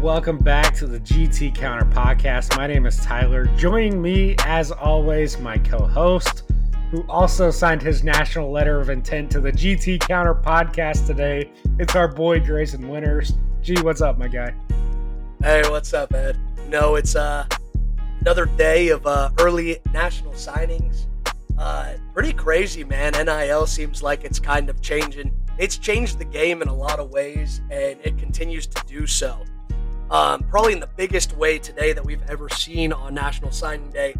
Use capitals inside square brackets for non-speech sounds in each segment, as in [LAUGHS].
welcome back to the GT Counter podcast. My name is Tyler. Joining me, as always, my co host, who also signed his national letter of intent to the GT Counter podcast today. It's our boy, Grayson Winters. G, what's up, my guy? Hey, what's up, Ed? No, it's uh another day of uh, early national signings. Uh, pretty crazy, man. NIL seems like it's kind of changing. It's changed the game in a lot of ways, and it continues to do so. Um, probably in the biggest way today that we've ever seen on National Signing Day.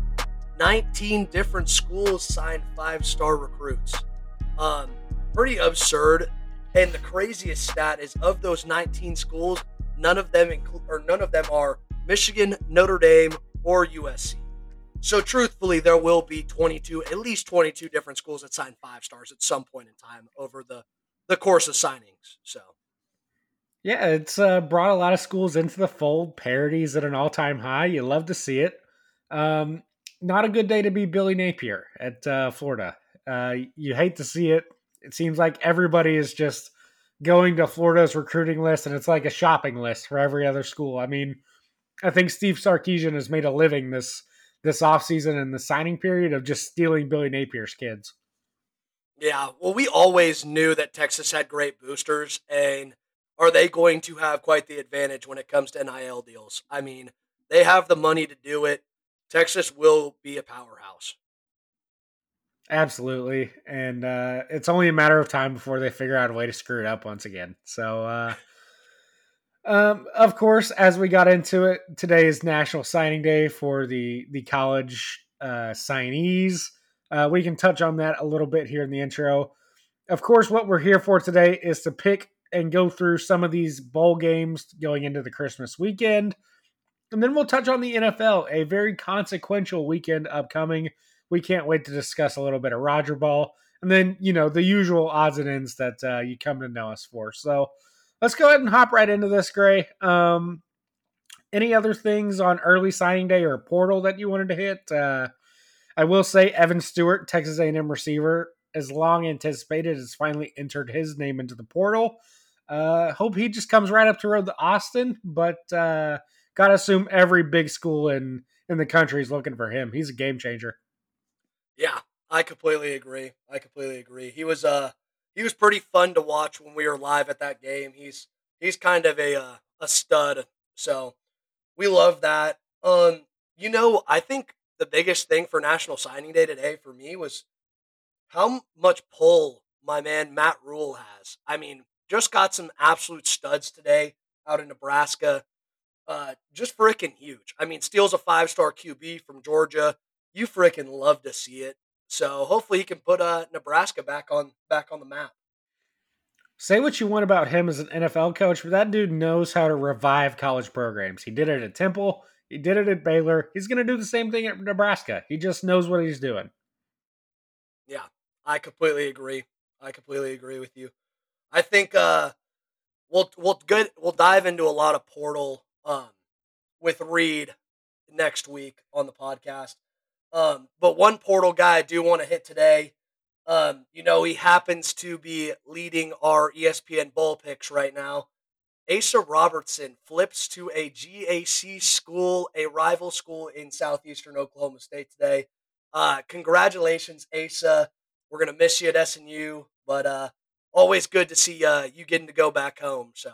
19 different schools signed five star recruits. Um, pretty absurd. And the craziest stat is of those 19 schools, none of them include or none of them are Michigan, Notre Dame, or USC. So truthfully, there will be 22, at least 22 different schools that sign five stars at some point in time over the the course of signings. So yeah, it's uh, brought a lot of schools into the fold. Parodies at an all time high. You love to see it. Um, not a good day to be Billy Napier at uh, Florida. Uh, you hate to see it. It seems like everybody is just going to Florida's recruiting list, and it's like a shopping list for every other school. I mean, I think Steve Sarkisian has made a living this this offseason and the signing period of just stealing Billy Napier's kids. Yeah, well, we always knew that Texas had great boosters, and are they going to have quite the advantage when it comes to NIL deals? I mean, they have the money to do it. Texas will be a powerhouse. Absolutely. And uh, it's only a matter of time before they figure out a way to screw it up once again. So, uh, [LAUGHS] um, of course, as we got into it, today is National Signing Day for the, the college uh, signees. Uh, we can touch on that a little bit here in the intro. Of course, what we're here for today is to pick and go through some of these bowl games going into the Christmas weekend. And then we'll touch on the NFL, a very consequential weekend upcoming. We can't wait to discuss a little bit of Roger Ball. And then, you know, the usual odds and ends that uh, you come to know us for. So let's go ahead and hop right into this, Gray. Um, any other things on early signing day or portal that you wanted to hit? Uh, I will say Evan Stewart, Texas A&M receiver, as long anticipated, has finally entered his name into the portal. Uh, hope he just comes right up to road to Austin, but uh, gotta assume every big school in in the country is looking for him. He's a game changer. Yeah, I completely agree. I completely agree. He was uh he was pretty fun to watch when we were live at that game. He's he's kind of a uh, a stud. So we love that. Um, you know, I think the biggest thing for National Signing Day today for me was how much pull my man Matt Rhule has. I mean, just got some absolute studs today out in Nebraska. Uh, just freaking huge. I mean, steals a five star QB from Georgia. You freaking love to see it. So hopefully he can put uh, Nebraska back on back on the map. Say what you want about him as an NFL coach, but that dude knows how to revive college programs. He did it at Temple. He did it at Baylor. He's going to do the same thing at Nebraska. He just knows what he's doing. Yeah, I completely agree. I completely agree with you. I think uh, we'll we'll good we'll dive into a lot of portal um, with Reed next week on the podcast. Um, but one portal guy I do want to hit today. Um, you know, he happens to be leading our ESPN Bowl picks right now. Asa Robertson flips to a GAC school, a rival school in southeastern Oklahoma State today. Uh, congratulations, Asa. We're gonna miss you at SNU, but uh, always good to see uh, you getting to go back home. So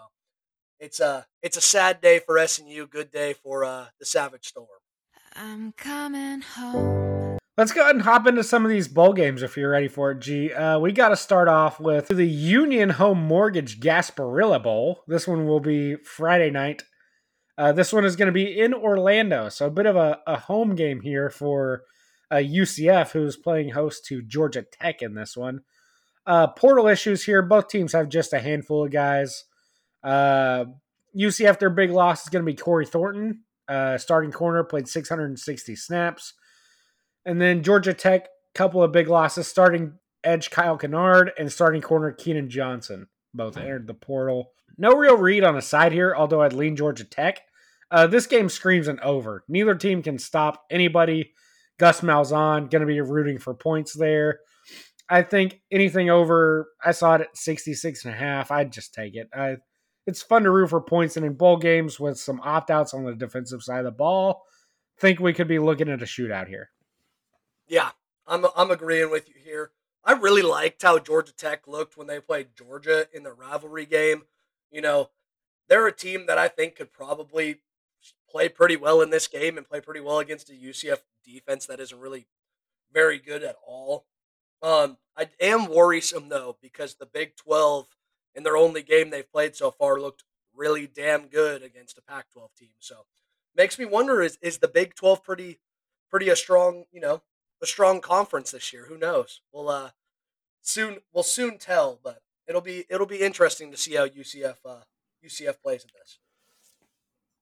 it's a it's a sad day for SNU, good day for uh, the Savage Storm. I'm coming home. Let's go ahead and hop into some of these bowl games if you're ready for it, G. Uh, we got to start off with the Union Home Mortgage Gasparilla Bowl. This one will be Friday night. Uh, this one is going to be in Orlando, so a bit of a, a home game here for uh, UCF, who's playing host to Georgia Tech in this one. Uh, portal issues here. Both teams have just a handful of guys. Uh, UCF, their big loss is going to be Corey Thornton, uh, starting corner, played 660 snaps. And then Georgia Tech, couple of big losses, starting edge Kyle Kennard and starting corner Keenan Johnson. Both entered the portal. No real read on the side here, although I'd lean Georgia Tech. Uh, this game screams an over. Neither team can stop anybody. Gus Malzahn going to be rooting for points there. I think anything over, I saw it at 66 and a half. I'd just take it. I, it's fun to root for points and in bowl games with some opt outs on the defensive side of the ball. Think we could be looking at a shootout here. Yeah, I'm I'm agreeing with you here. I really liked how Georgia Tech looked when they played Georgia in the rivalry game. You know, they're a team that I think could probably play pretty well in this game and play pretty well against a UCF defense that isn't really very good at all. Um, I am worrisome though because the Big 12 in their only game they've played so far looked really damn good against a Pac-12 team. So makes me wonder is is the Big 12 pretty pretty a strong, you know, a strong conference this year. Who knows? We'll uh soon we'll soon tell, but it'll be it'll be interesting to see how UCF uh UCF plays in this.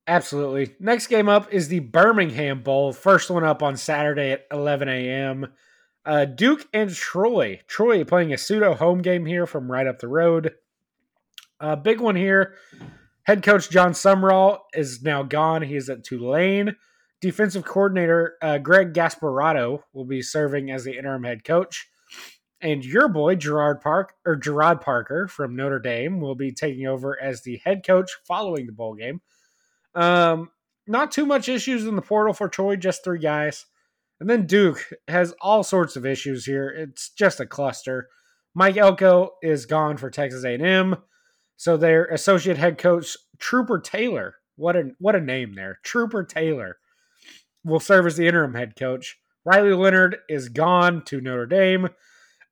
Absolutely. Next game up is the Birmingham Bowl. First one up on Saturday at 11 a.m. Uh, Duke and Troy. Troy playing a pseudo home game here from right up the road. Uh, big one here. Head coach Jon Sumrall is now gone. He is at Tulane. Defensive coordinator uh, Greg Gasparotto will be serving as the interim head coach. And your boy Gerard Park or Gerard Parker from Notre Dame will be taking over as the head coach following the bowl game. Um, not too much issues in the portal for Troy, just three guys. And then Duke has all sorts of issues here. It's just a cluster. Mike Elko is gone for Texas A&M. So their associate head coach Trooper Taylor, what a what a name there. Trooper Taylor will serve as the interim head coach. Riley Leonard is gone to Notre Dame.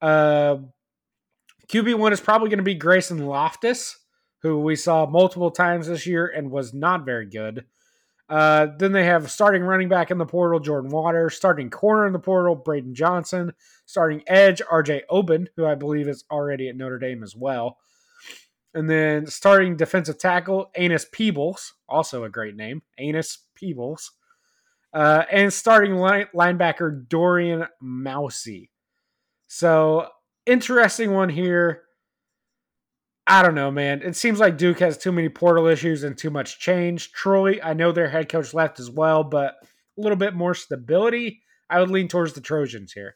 Uh, QB1 is probably going to be Grayson Loftis who we saw multiple times this year and was not very good. Uh, then they have starting running back in the portal, Jordan Waters, starting corner in the portal, Braden Johnson, starting edge, RJ Oben, who I believe is already at Notre Dame as well. And then starting defensive tackle, Anus Peebles, also a great name, Anus Peebles. Uh, and starting line- linebacker, Dorian Mausi. So, interesting one here. I don't know, man. It seems like Duke has too many portal issues and too much change. Troy, I know their head coach left as well, but a little bit more stability. I would lean towards the Trojans here.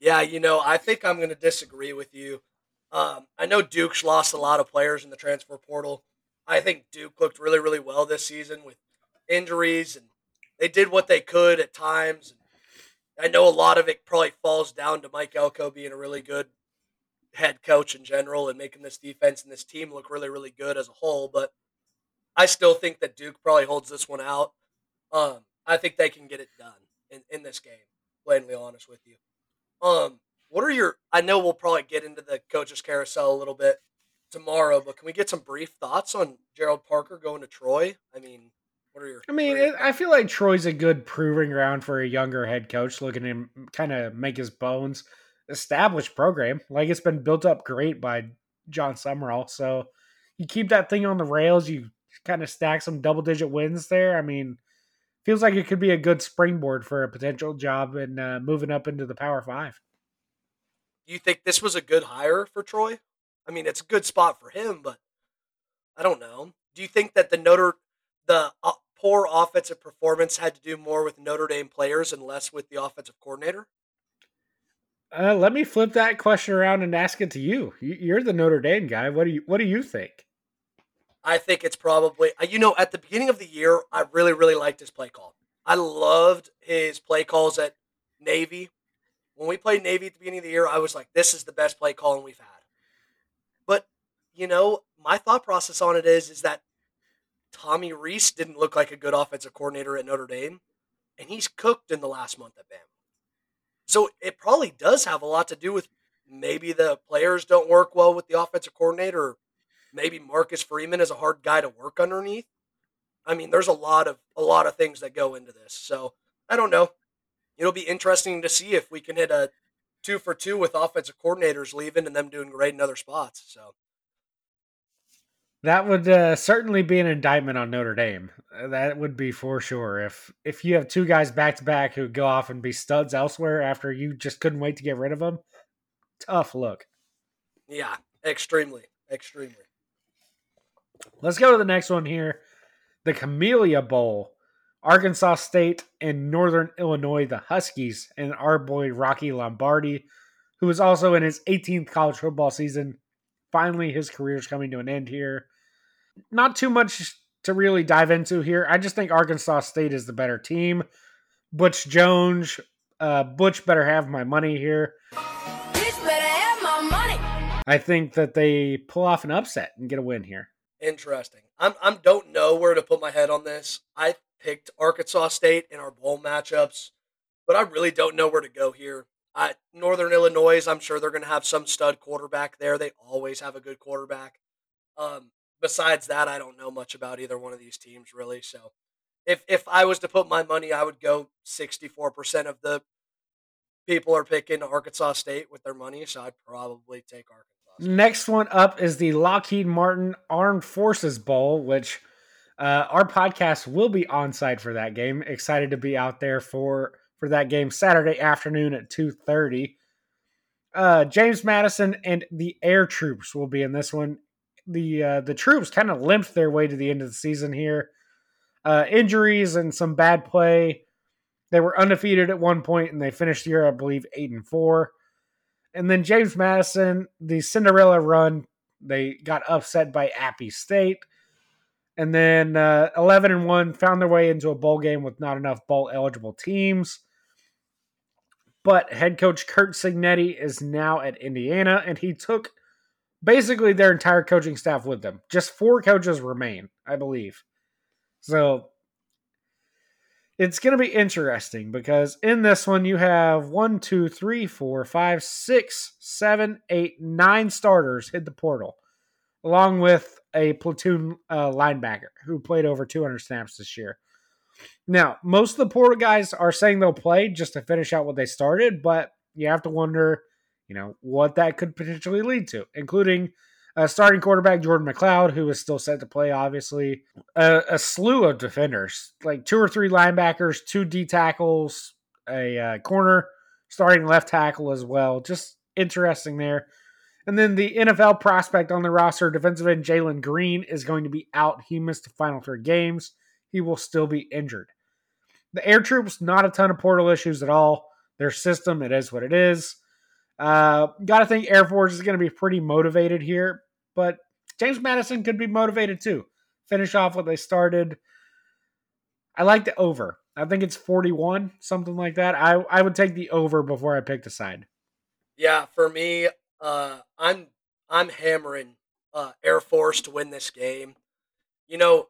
Yeah, you know, I think I'm going to disagree with you. Um, I know Duke's lost a lot of players in the transfer portal. I think Duke looked really, really well this season with injuries, and they did what they could at times. I know a lot of it probably falls down to Mike Elko being a really good head coach in general and making this defense and this team look really, really good as a whole. But I still think that Duke probably holds this one out. Um, I think they can get it done in, in this game, plainly honest with you. Um, what are your I know we'll probably get into the coaches carousel a little bit tomorrow, but can we get some brief thoughts on Gerald Parker going to Troy? I mean, what are your I mean, your I feel like Troy's a good proving ground for a younger head coach looking to kind of make his bones established program. Like it's been built up great by Jon Sumrall. So you keep that thing on the rails. You kind of stack some double digit wins there. I mean, feels like it could be a good springboard for a potential job and uh, moving up into the Power Five. Do you think this was a good hire for Troy? I mean, it's a good spot for him, but I don't know. Do you think that the Notre the uh, poor offensive performance had to do more with Notre Dame players and less with the offensive coordinator? Uh, let me flip that question around and ask it to you. You're the Notre Dame guy. What do you What do you think? I think it's probably uh, you know at the beginning of the year I really really liked his play call. I loved his play calls at Navy. When we played Navy at the beginning of the year, I was like, "This is the best play calling we've had." But you know, my thought process on it is is that Tommy Rees didn't look like a good offensive coordinator at Notre Dame, and he's cooked in the last month at Bama. So it probably does have a lot to do with maybe the players don't work well with the offensive coordinator. maybe Marcus Freeman is a hard guy to work underneath. I mean, there's a lot of a lot of things that go into this. So I don't know. It'll be interesting to see if we can hit a two for two with offensive coordinators leaving and them doing great in other spots. So that would uh, certainly be an indictment on Notre Dame. Uh, that would be for sure. If if you have two guys back to back who go off and be studs elsewhere after you just couldn't wait to get rid of them, tough look. Yeah, extremely, extremely. Let's go to the next one here. The Camellia Bowl. Arkansas State and Northern Illinois, the Huskies, and our boy Rocky Lombardi, who is also in his 18th college football season. Finally, his career is coming to an end here. not too much to really dive into here. I just think Arkansas State is the better team. Butch Jones, uh, Butch better have my money here. Bitch better have my money. I think that they pull off an upset and get a win here. Interesting. I'm I'm don't know where to put my head on this. I picked Arkansas State in our bowl matchups, but I really don't know where to go here. I, Northern Illinois, I'm sure they're going to have some stud quarterback there. They always have a good quarterback. Um, besides that, I don't know much about either one of these teams really. So, if if I was to put my money, I would go 64% of the people are picking Arkansas State with their money, so I'd probably take Arkansas. State. Next one up is the Lockheed Martin Armed Forces Bowl, which uh, our podcast will be on site for that game. Excited to be out there for for that game Saturday afternoon at two thirty. Uh, James Madison and the Air Troops will be in this one. The uh, the troops kind of limped their way to the end of the season here. Uh, injuries and some bad play. They were undefeated at one point, and they finished the year, I believe, eight and four. And then James Madison, the Cinderella run, they got upset by Appy State. And then uh, 11 and 1 found their way into a bowl game with not enough bowl eligible teams. But head coach Curt Cignetti is now at Indiana, and he took basically their entire coaching staff with them. Just four coaches remain, I believe. So it's going to be interesting because in this one you have one, two, three, four, five, six, seven, eight, nine starters hit the portal, along with a platoon uh, linebacker who played over 200 snaps this year. Now, most of the portal guys are saying they'll play just to finish out what they started, but you have to wonder, you know, what that could potentially lead to, including starting quarterback Jordan McCloud, who is still set to play, obviously, uh, a slew of defenders, like two or three linebackers, two D tackles, a uh, corner, starting left tackle as well. Just interesting there. And then the NFL prospect on the roster, defensive end Jalen Green, is going to be out. He missed the final three games. He will still be injured. The Air Troops, not a ton of portal issues at all. Their system, it is what it is. Uh, Got to think Air Force is going to be pretty motivated here, but James Madison could be motivated too. Finish off what they started. I like the over. I think it's 41, something like that. I, I would take the over before I picked a side. Yeah, for me, uh, I'm I'm hammering uh, Air Force to win this game. You know,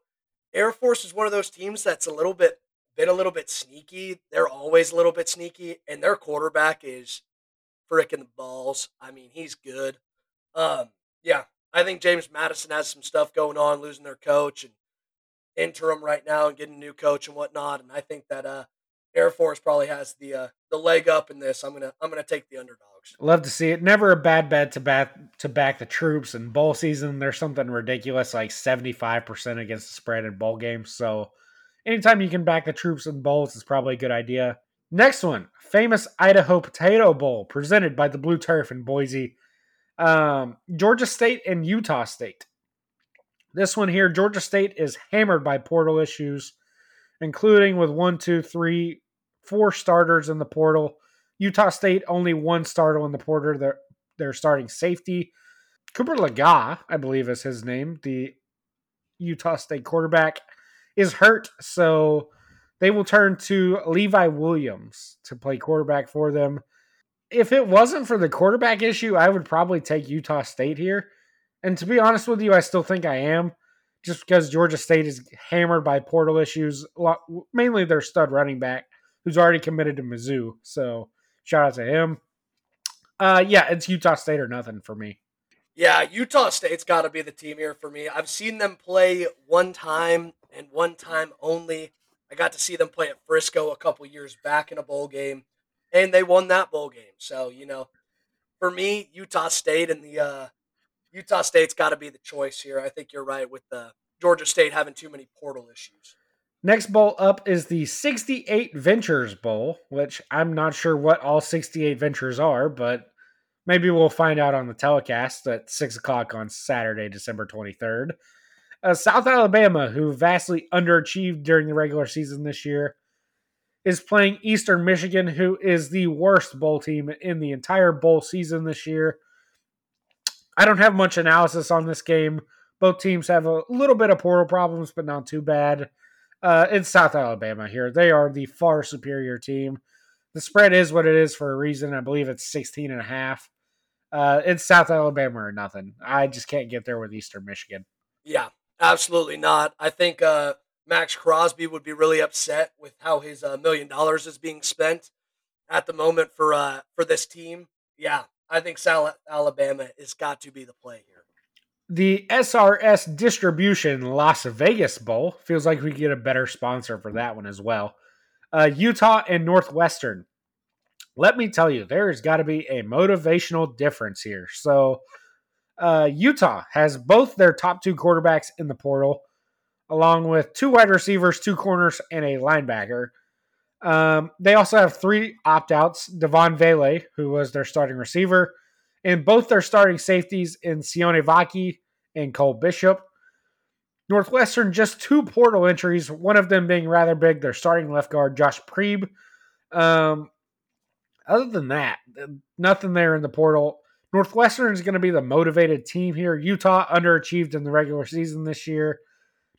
Air Force is one of those teams that's a little bit been a little bit sneaky. They're always a little bit sneaky, and their quarterback is freaking the balls. I mean, he's good. Um, yeah, I think James Madison has some stuff going on, losing their coach and interim right now and getting a new coach and whatnot. And I think that uh, Air Force probably has the uh, the leg up in this. I'm gonna I'm gonna take the underdogs. Love to see it. Never a bad bet to back to back the troops in bowl season. There's something ridiculous like 75% against the spread in bowl games. So anytime you can back the troops in bowls is probably a good idea. Next one, famous Idaho Potato Bowl, presented by the Blue Turf in Boise. Um, Georgia State and Utah State. This one here, Georgia State is hammered by portal issues including with one, two, three, four starters in the portal. Utah State only one starter in the portal. They're they're starting safety. Cooper Legas, I believe is his name, the Utah State quarterback, is hurt, so they will turn to Levi Williams to play quarterback for them. If it wasn't for the quarterback issue, I would probably take Utah State here. And to be honest with you, I still think I am just because Georgia State is hammered by portal issues, mainly their stud running back who's already committed to Mizzou. So shout out to him. Uh, yeah, it's Utah State or nothing for me. Yeah, Utah State's got to be the team here for me. I've seen them play one time and one time only. I got to see them play at Frisco a couple years back in a bowl game, and they won that bowl game. So you know, for me, Utah State and the uh, Utah State's got to be the choice here. I think you're right with the Georgia State having too many portal issues. Next bowl up is the 68 Ventures Bowl, which I'm not sure what all 68 Ventures are, but maybe we'll find out on the telecast at 6 o'clock on Saturday, December 23rd. Uh, South Alabama, who vastly underachieved during the regular season this year, is playing Eastern Michigan, who is the worst bowl team in the entire bowl season this year. I don't have much analysis on this game, Both teams have a little bit of portal problems, but not too bad. Uh, it's South Alabama here. They are the far superior team. The spread is what it is for a reason. I believe it's 16 and a half. Uh, it's South Alabama or nothing. I just can't get there with Eastern Michigan. Yeah, absolutely not. I think uh, Maxx Crosby would be really upset with how his uh, million dollars is being spent at the moment for uh, for this team. Yeah, I think Alabama has got to be the play here. The SRS Distribution Las Vegas Bowl feels like we get a better sponsor for that one as well. Uh, Utah and Northwestern. Let me tell you, there has got to be a motivational difference here. So, uh, Utah has both their top two quarterbacks in the portal, along with two wide receivers, two corners, and a linebacker. Um, they also have three opt outs Devaughn Vele, who was their starting receiver, and both their starting safeties in Sione Vaki and Cole Bishop. Northwestern just two portal entries, one of them being rather big. Their starting left guard, Josh Priebe. Um, other than that, nothing there in the portal. Northwestern is going to be the motivated team here. Utah underachieved in the regular season this year.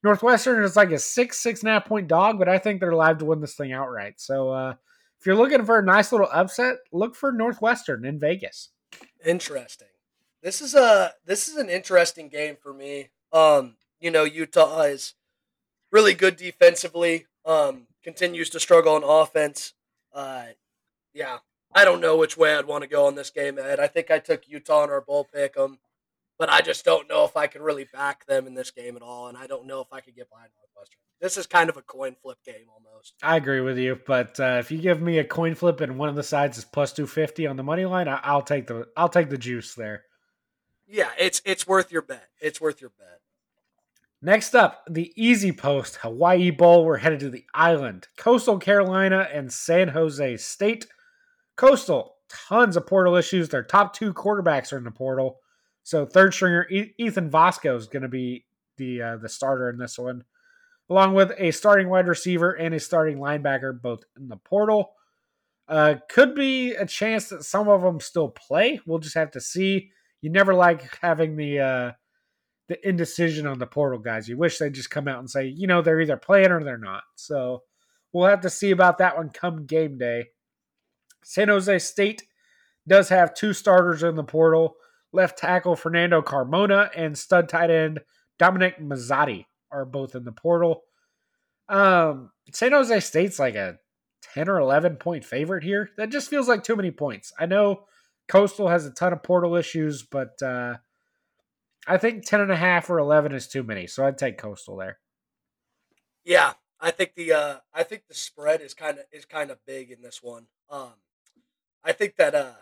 Northwestern is like a six, six and a half point dog, but I think they're live to win this thing outright. So uh, if you're looking for a nice little upset, look for Northwestern in Vegas. Interesting. This is a this is an interesting game for me. Um, you know, Utah is really good defensively. Um, continues to struggle on offense. Uh, yeah, I don't know which way I'd want to go on this game, Ed. I think I took Utah in our bowl pick 'em, but I just don't know if I can really back them in this game at all, and I don't know if I could get behind Northwestern. This is kind of a coin flip game almost. I agree with you, but uh, if you give me a coin flip and one of the sides is plus two fifty on the money line, I- I'll take the I'll take the juice there. Yeah, it's it's worth your bet. It's worth your bet. Next up, the Easy Post Hawaii Bowl. We're headed to the island. Coastal Carolina and San Jose State. Coastal, tons of portal issues. Their top two quarterbacks are in the portal. So third stringer Ethan Vasko is going to be the uh, the starter in this one, along with a starting wide receiver and a starting linebacker, both in the portal. Uh, could be a chance that some of them still play. We'll just have to see. You never like having the uh, the indecision on the portal guys. You wish they'd just come out and say, you know, they're either playing or they're not. So we'll have to see about that one come game day. San Jose State does have two starters in the portal. Left tackle Fernando Carmona and stud tight end Dominic Mazzotti are both in the portal. Um, San Jose State's like a 10 or 11 point favorite here. That just feels like too many points. I know Coastal has a ton of portal issues, but uh, I think 10 and a half or 11 is too many. So I'd take Coastal there. Yeah, I think the uh, I think the spread is kind of is kind of big in this one. Um, I think that uh,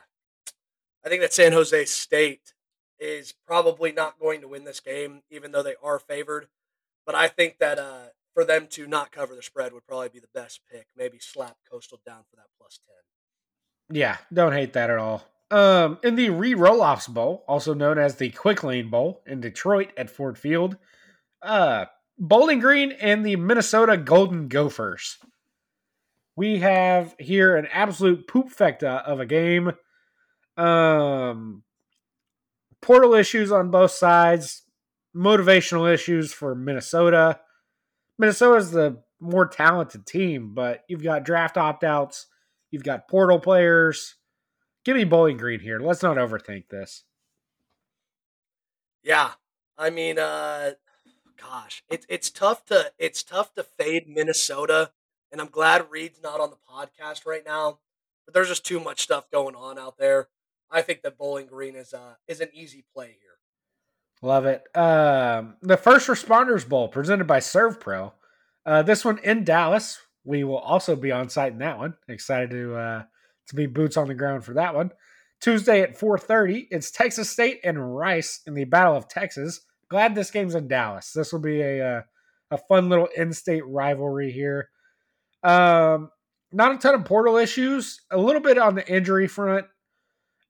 I think that San Jose State is probably not going to win this game, even though they are favored. But I think that uh, for them to not cover the spread would probably be the best pick. Maybe slap Coastal down for that plus ten. Yeah, don't hate that at all. Um, in the re roll offs bowl, also known as the Quick Lane Bowl in Detroit at Ford Field, uh, Bowling Green and the Minnesota Golden Gophers. We have here an absolute poop of a game. Um, portal issues on both sides, motivational issues for Minnesota. Minnesota's the more talented team, but you've got draft opt outs, you've got portal players. Give me Bowling Green here. Let's not overthink this. Yeah, I mean, uh, gosh, it's it's tough to it's tough to fade Minnesota, and I'm glad Reed's not on the podcast right now. But there's just too much stuff going on out there. I think that Bowling Green is uh is an easy play here. Love it. Um, the First Responders Bowl presented by ServPro. Uh, this one in Dallas. We will also be on site in that one. Excited to uh, to be boots on the ground for that one. Tuesday at 4:30, it's Texas State and Rice in the Battle of Texas. Glad this game's in Dallas. This will be a uh, a fun little in-state rivalry here. Um, not a ton of portal issues. A little bit on the injury front.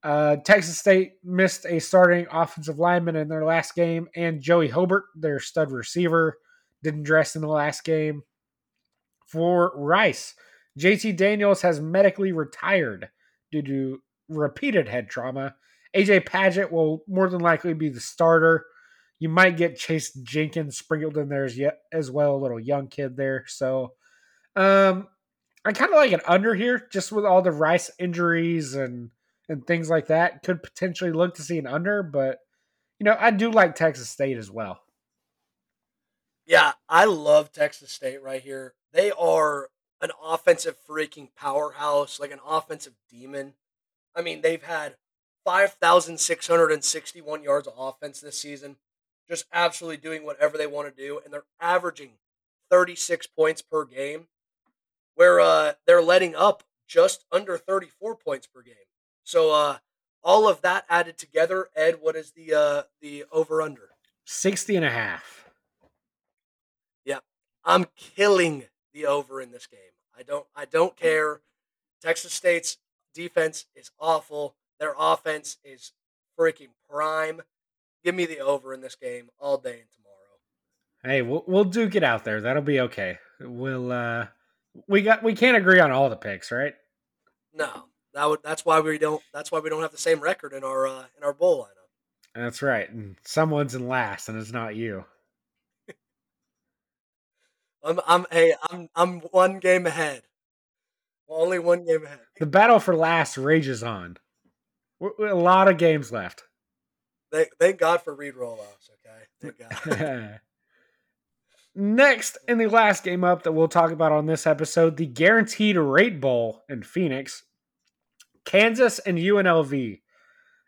Uh, Texas State missed a starting offensive lineman in their last game, and Joey Hobert, their stud receiver, didn't dress in the last game. For Rice, JT Daniels has medically retired due to repeated head trauma. AJ Padgett will more than likely be the starter. You might get Chase Jenkins sprinkled in there as, yet, as well, a little young kid there. So um, I kind of like an under here, just with all the Rice injuries and and things like that. Could potentially look to see an under, but you know I do like Texas State as well. Yeah, I love Texas State right here. They are an offensive freaking powerhouse, like an offensive demon. I mean, they've had 5,661 yards of offense this season, just absolutely doing whatever they want to do. And they're averaging 36 points per game, where uh, they're letting up just under 34 points per game. So, uh, all of that added together, Ed, what is the uh, the over under? 60 and a half. Yeah. I'm killing the over in this game. I don't I don't care. Texas State's defense is awful. Their offense is freaking prime. Give me the over in this game all day and tomorrow. Hey, we'll we'll duke it out there. That'll be okay. We'll uh we got we can't agree on all the picks, right? No. That would that's why we don't that's why we don't have the same record in our uh in our bowl lineup. That's right. And someone's in last and it's not you. [LAUGHS] I'm I'm hey, I'm I'm one game ahead. Only one game ahead. The battle for last rages on. We're- we're- a lot of games left. Thank, thank God for read roll offs, okay? Thank God. [LAUGHS] Next, in the last game up that we'll talk about on this episode, the Guaranteed Rate Bowl in Phoenix, Kansas and UNLV.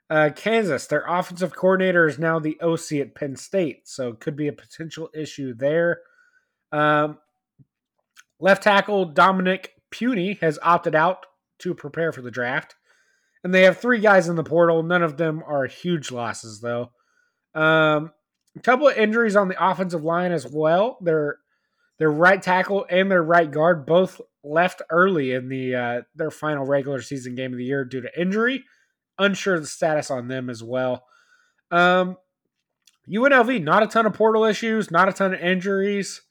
Uh, Kansas, their offensive coordinator is now the OC at Penn State, so it could be a potential issue there. Um, left tackle Dominick Puni has opted out to prepare for the draft. And they have three guys in the portal. None of them are huge losses, though. Um, a couple of injuries on the offensive line as well. Their their right tackle and their right guard both left early in the uh, their final regular season game of the year due to injury. Unsure of the status on them as well. Um, UNLV, not a ton of portal issues, not a ton of injuries.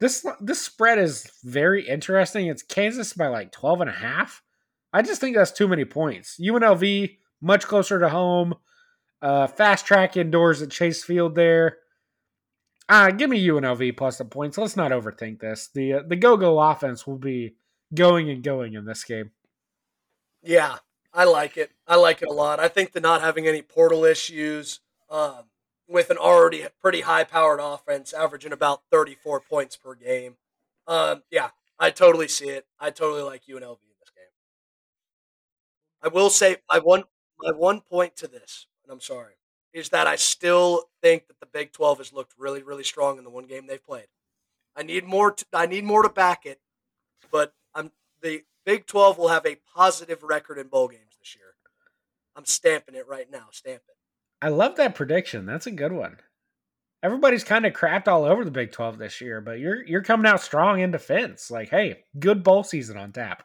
This this spread is very interesting. It's Kansas by like 12 and a half. I just think that's too many points. UNLV much closer to home. Uh, fast track indoors at Chase Field there. Uh, give me UNLV plus the points. Let's not overthink this. The uh, the go go offense will be going and going in this game. Yeah, I like it. I like it a lot. I think the not having any portal issues, um, with an already pretty high powered offense, averaging about 34 points per game. Um, yeah, I totally see it. I totally like UNLV in this game. I will say my one my one point to this, and I'm sorry, is that I still think that the Big 12 has looked really really strong in the one game they've played. I need more. To, I need more to back it, but I'm the Big 12 will have a positive record in bowl games this year. I'm stamping it right now. Stamp it. I love that prediction. That's a good one. Everybody's kind of crapped all over the Big 12 this year, but you're you're coming out strong in defense. Like, hey, good bowl season on tap.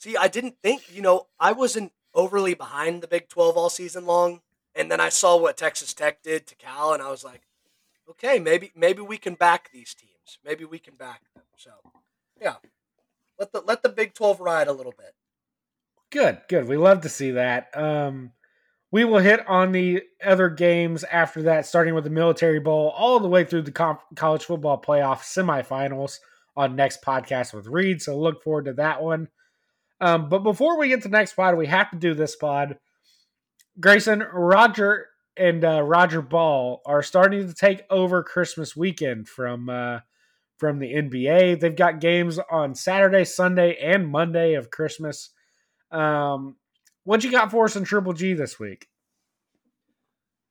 See, I didn't think, you know, I wasn't overly behind the Big 12 all season long. And then I saw what Texas Tech did to Cal, and I was like, okay, maybe maybe we can back these teams. Maybe we can back them. So, yeah, let the let the Big 12 ride a little bit. Good, good. We love to see that. Um, we will hit on the other games after that, starting with the Military Bowl, all the way through the co- college football playoff semifinals on next podcast with Reed. So look forward to that one. Um, but before we get to next pod, we have to do this pod. Grayson, Roger, and uh, Roger Ball are starting to take over Christmas weekend from uh, from the NBA. They've got games on Saturday, Sunday, and Monday of Christmas. Um, what you got for us in Triple G this week?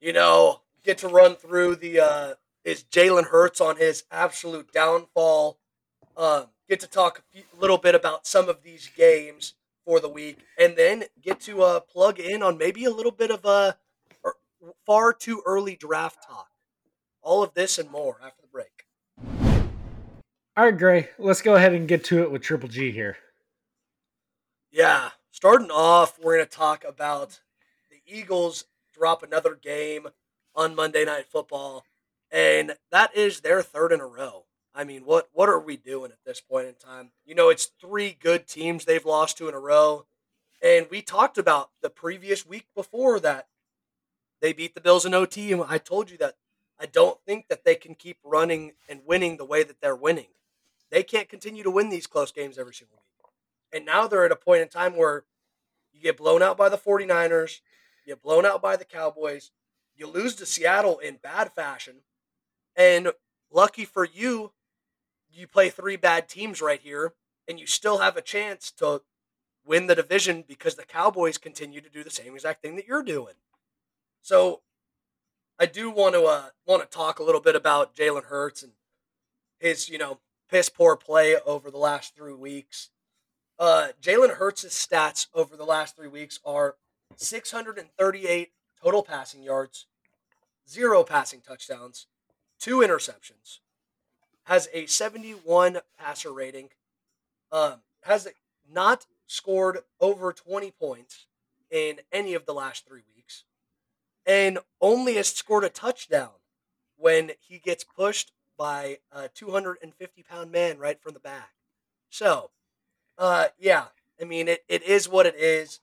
You know, get to run through the uh is Jalen Hurts on his absolute downfall. Um, get to talk a few, little bit about some of these games for the week, and then get to uh, plug in on maybe a little bit of a er, far too early draft talk. All of this and more after the break. All right, Gray, let's go ahead and get to it with Triple G here. Yeah, starting off, we're going to talk about the Eagles drop another game on Monday Night Football, and that is their third in a row. I mean, what what are we doing at this point in time? You know, it's three good teams they've lost to in a row, and we talked about the previous week before that They beat the Bills in OT, and I told you that I don't think that they can keep running and winning the way that they're winning. They can't continue to win these close games every single week. And now they're at a point in time where you get blown out by the 49ers, you get blown out by the Cowboys, you lose to Seattle in bad fashion. And lucky for you, you play three bad teams right here, and you still have a chance to win the division because the Cowboys continue to do the same exact thing that you're doing. So I do want to uh, want to talk a little bit about Jalen Hurts and his, you know, piss poor play over the last three weeks. Uh, Jalen Hurts' stats over the last three weeks are 638 total passing yards, zero passing touchdowns, two interceptions, has a 71 passer rating, um, has not scored over 20 points in any of the last three weeks, and only has scored a touchdown when he gets pushed by a 250 pound man right from the back. So, uh, yeah, I mean, it, it is what it is.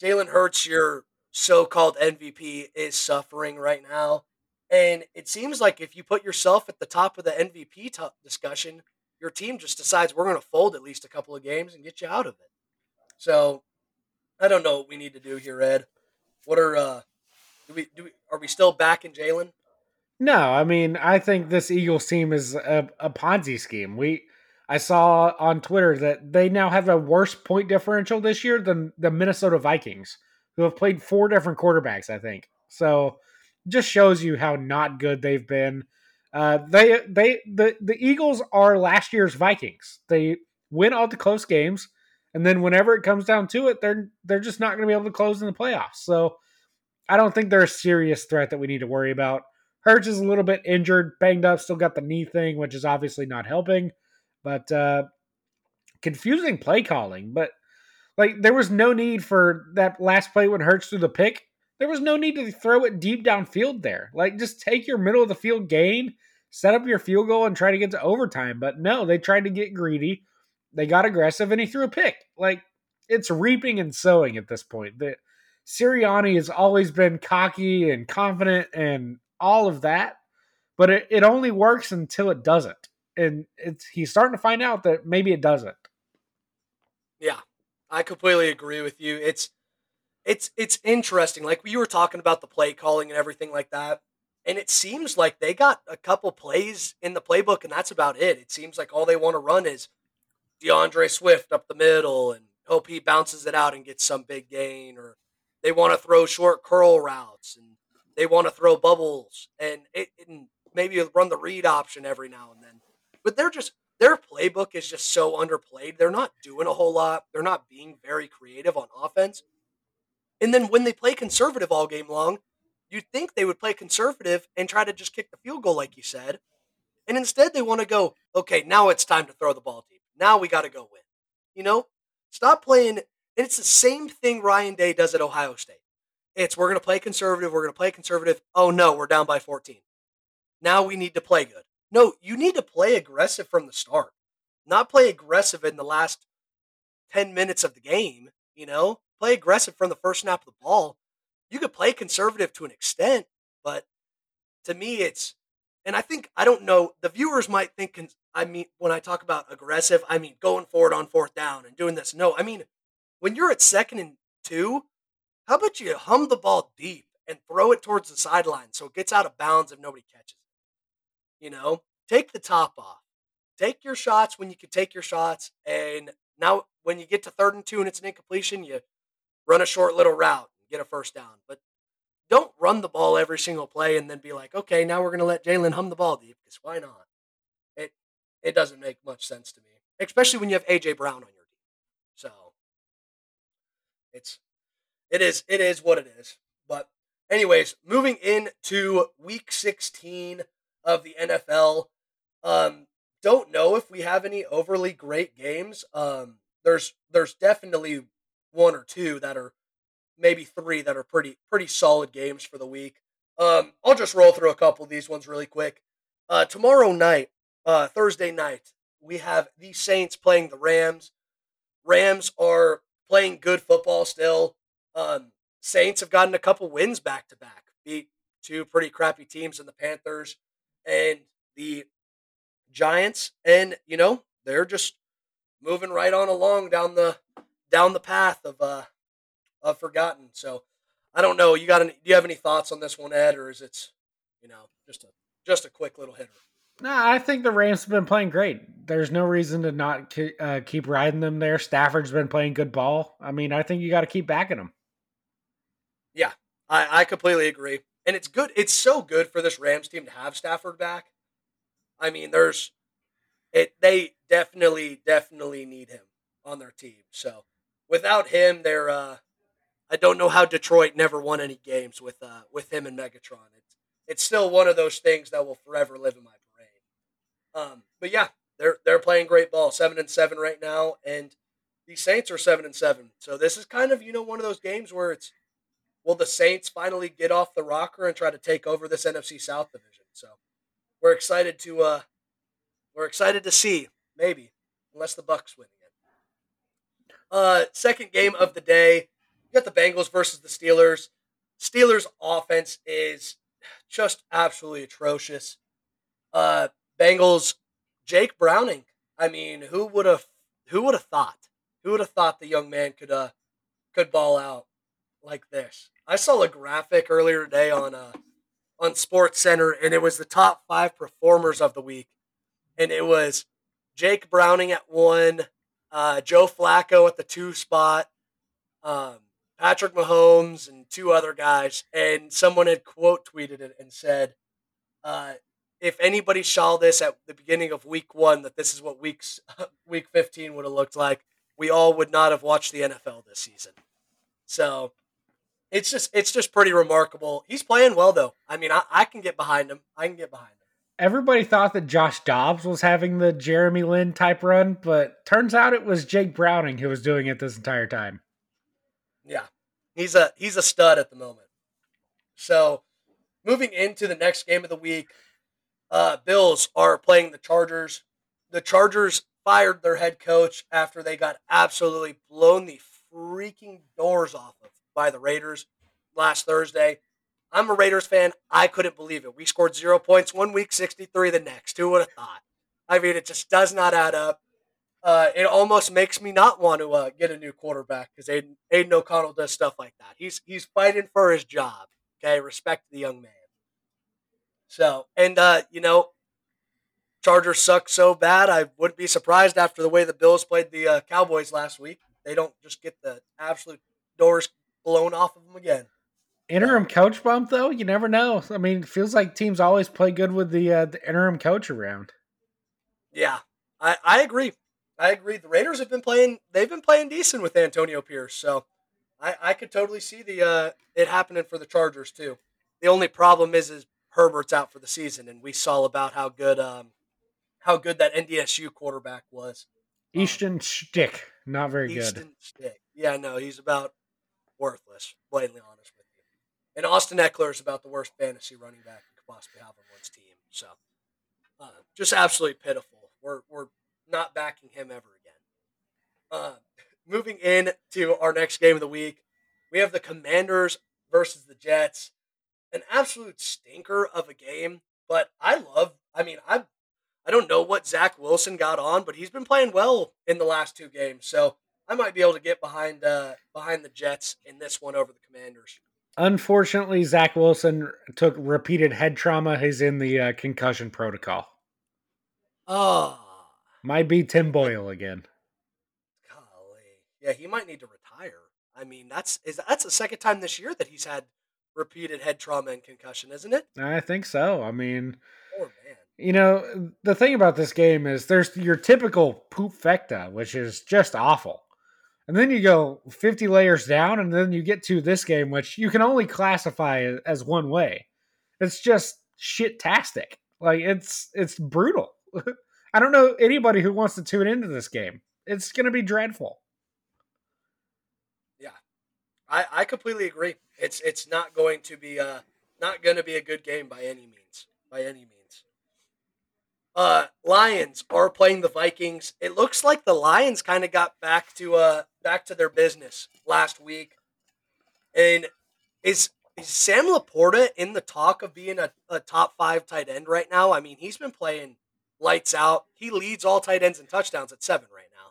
Jalen Hurts, your so called MVP, is suffering right now. And it seems like if you put yourself at the top of the MVP t- discussion, your team just decides we're going to fold at least a couple of games and get you out of it. So I don't know what we need to do here, Ed. What are uh, do we do? We, are we still back in Jalen? No, I mean, I think this Eagles team is a, a Ponzi scheme. We, I saw on Twitter that they now have a worse point differential this year than the Minnesota Vikings, who have played four different quarterbacks. I think so. Just shows you how not good they've been. Uh, they, they, the the Eagles are last year's Vikings. They win all the close games, and then whenever it comes down to it, they're they're just not going to be able to close in the playoffs. So I don't think they're a serious threat that we need to worry about. Hurts is a little bit injured, banged up, still got the knee thing, which is obviously not helping. But uh, confusing play calling. But like there was no need for that last play when Hurts threw the pick. There was no need to throw it deep downfield there. Like just take your middle of the field gain, set up your field goal, and try to get to overtime. But no, they tried to get greedy. They got aggressive, and he threw a pick. Like it's reaping and sowing at this point. The Sirianni has always been cocky and confident and all of that, but it, it only works until it doesn't. And it's he's starting to find out that maybe it doesn't. Yeah, I completely agree with you. It's it's it's interesting. Like you were talking about the play calling and everything like that. And it seems like they got a couple plays in the playbook, and that's about it. It seems like all they want to run is D'Andre Swift up the middle and hope he bounces it out and gets some big gain, or they want to throw short curl routes and they want to throw bubbles and, it, and maybe run the read option every now and then. But they're just their playbook is just so underplayed. They're not doing a whole lot. They're not being very creative on offense. And then when they play conservative all game long, you'd think they would play conservative and try to just kick the field goal, like you said. And instead, they want to go, okay, now it's time to throw the ball deep. Now we got to go win. You know, stop playing. And it's the same thing Ryan Day does at Ohio State. It's we're going to play conservative. We're going to play conservative. Oh, no, we're down by 14. Now we need to play good. No, you need to play aggressive from the start, not play aggressive in the last 10 minutes of the game. You know, play aggressive from the first snap of the ball. You could play conservative to an extent, but to me, it's, and I think, I don't know, the viewers might think, I mean, when I talk about aggressive, I mean going forward on fourth down and doing this. No, I mean, when you're at second and two, how about you hum the ball deep and throw it towards the sideline so it gets out of bounds if nobody catches it? You know, take the top off. Take your shots when you can take your shots. And now, when you get to third and two and it's an incompletion, you run a short little route and get a first down. But don't run the ball every single play and then be like, okay, now we're going to let Jalen hum the ball deep because why not? It it doesn't make much sense to me, especially when you have AJ Brown on your team. So it's it is it is what it is. But anyways, moving into week 16 of the NFL. Um, don't know if we have any overly great games. Um, there's there's definitely one or two that are maybe three that are pretty pretty solid games for the week. Um, I'll just roll through a couple of these ones really quick. Uh, tomorrow night, uh, Thursday night, we have the Saints playing the Rams. Rams are playing good football still. Um, Saints have gotten a couple wins back to back, beat two pretty crappy teams in the Panthers and the Giants, and you know they're just moving right on along down the down the path of uh of forgotten. So I don't know. You got any? Do you have any thoughts on this one, Ed, or is it you know just a just a quick little hitter? No, I think the Rams have been playing great. There's no reason to not ke- uh, keep riding them there. Stafford's been playing good ball. I mean, I think you got to keep backing them. Yeah, I, I completely agree. And it's good. It's so good for this Rams team to have Stafford back. I mean, there's it. They definitely, definitely need him on their team. So without him, they're. Uh, I don't know how Detroit never won any games with uh, with him and Megatron. It's it's still one of those things that will forever live in my um, but yeah, they're they're playing great ball, seven and seven right now, and the Saints are seven and seven. So this is kind of you know one of those games where it's will the Saints finally get off the rocker and try to take over this NFC South division? So we're excited to uh we're excited to see maybe unless the Bucs win. Uh, second game of the day, you got the Bengals versus the Steelers. Steelers offense is just absolutely atrocious. Uh, Bengals, Jake Browning. I mean, who would have who would have thought? Who would have thought the young man could uh could ball out like this? I saw a graphic earlier today on uh on Sports Center, and it was the top five performers of the week, and it was Jake Browning at one, uh, Joe Flacco at the two spot, um, Patrick Mahomes, and two other guys, and someone had quote tweeted it and said, uh, if anybody saw this at the beginning of week one, that this is what weeks [LAUGHS] week fifteen would have looked like, we all would not have watched the NFL this season. So it's just it's just pretty remarkable. He's playing well though. I mean, I, I can get behind him. I can get behind him. Everybody thought that Josh Dobbs was having the Jeremy Lin type run, but turns out it was Jake Browning who was doing it this entire time. Yeah, he's a he's a stud at the moment. So moving into the next game of the week, uh, Bills are playing the Chargers. The Chargers fired their head coach after they got absolutely blown the freaking doors off of by the Raiders last Thursday. I'm a Raiders fan. I couldn't believe it. We scored zero points one week, 63 the next. Who would have thought? I mean, it just does not add up. Uh, it almost makes me not want to uh, get a new quarterback because Aidan, Aidan O'Connell does stuff like that. He's he's fighting for his job. Okay, respect the young man. So, and uh, you know, Chargers suck so bad. I wouldn't be surprised after the way the Bills played the uh, Cowboys last week. They don't just get the absolute doors blown off of them again. Interim coach bump, though, you never know. I mean, it feels like teams always play good with the uh, the interim coach around. Yeah, I, I agree. I agree. The Raiders have been playing. They've been playing decent with Antonio Pierce, so I, I could totally see the uh, it happening for the Chargers too. The only problem is is Herbert's out for the season, and we saw about how good um, how good that NDSU quarterback was. Um, Easton Stick, not very Easton good. Stick. Yeah, no, he's about worthless. Blatantly honest. And Austin Ekeler is about the worst fantasy running back you could possibly have on one's team. So, uh, just absolutely pitiful. We're we're not backing him ever again. Uh, moving in to our next game of the week, we have the Commanders versus the Jets an absolute stinker of a game. But I love. I mean, I I don't know what Zach Wilson got on, but he's been playing well in the last two games. So I might be able to get behind uh, behind the Jets in this one over the Commanders. Unfortunately, Zach Wilson took repeated head trauma. He's in the uh, concussion protocol. Oh, Might be Tim Boyle again. golly, yeah, he might need to retire. I mean, that's is that's the second time this year that he's had repeated head trauma and concussion, isn't it? I think so. I mean, Poor man. you know, the thing about this game is there's your typical poop fecta, which is just awful. And then you go 50 layers down, and then you get to this game, which you can only classify as- one way. It's just shit-tastic. Like it's it's brutal. [LAUGHS] I don't know anybody who wants to tune into this game. It's gonna be dreadful. Yeah. I, I completely agree. It's it's not going to be uh not going to be a good game by any means. By any means. Uh, Lions are playing the Vikings. It looks like the Lions kind of got back to uh back to their business last week. And is is Sam LaPorta in the talk of being a, a top five tight end right now? I mean, he's been playing lights out. He leads all tight ends and touchdowns at seven right now.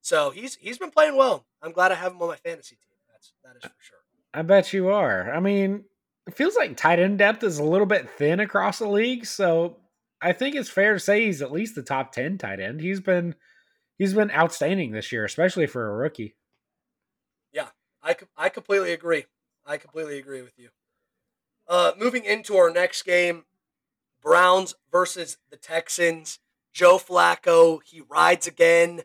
So he's he's been playing well. I'm glad I have him on my fantasy team. That's that is for sure. I bet you are. I mean, it feels like tight end depth is a little bit thin across the league, so I think it's fair to say he's at least the top ten tight end. He's been he's been outstanding this year, especially for a rookie. Yeah, I I completely agree. I completely agree with you. Uh, moving into our next game, Browns versus the Texans. Joe Flacco, he rides again,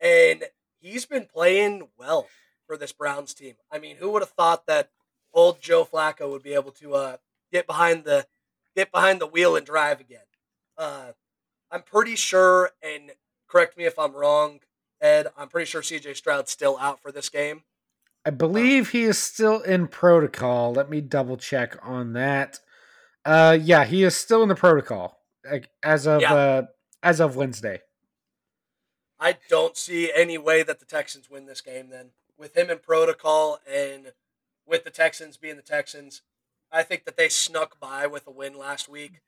and he's been playing well for this Browns team. I mean, who would have thought that old Joe Flacco would be able to uh, get behind the get behind the wheel and drive again? Uh, I'm pretty sure, and correct me if I'm wrong, Ed. I'm pretty sure C.J. Stroud's still out for this game. I believe he is still in protocol. Let me double check on that. Uh, yeah, he is still in the protocol as of Yeah. uh, as of Wednesday. I don't see any way that the Texans win this game then. With him in protocol and with the Texans being the Texans, I think that they snuck by with a win last week.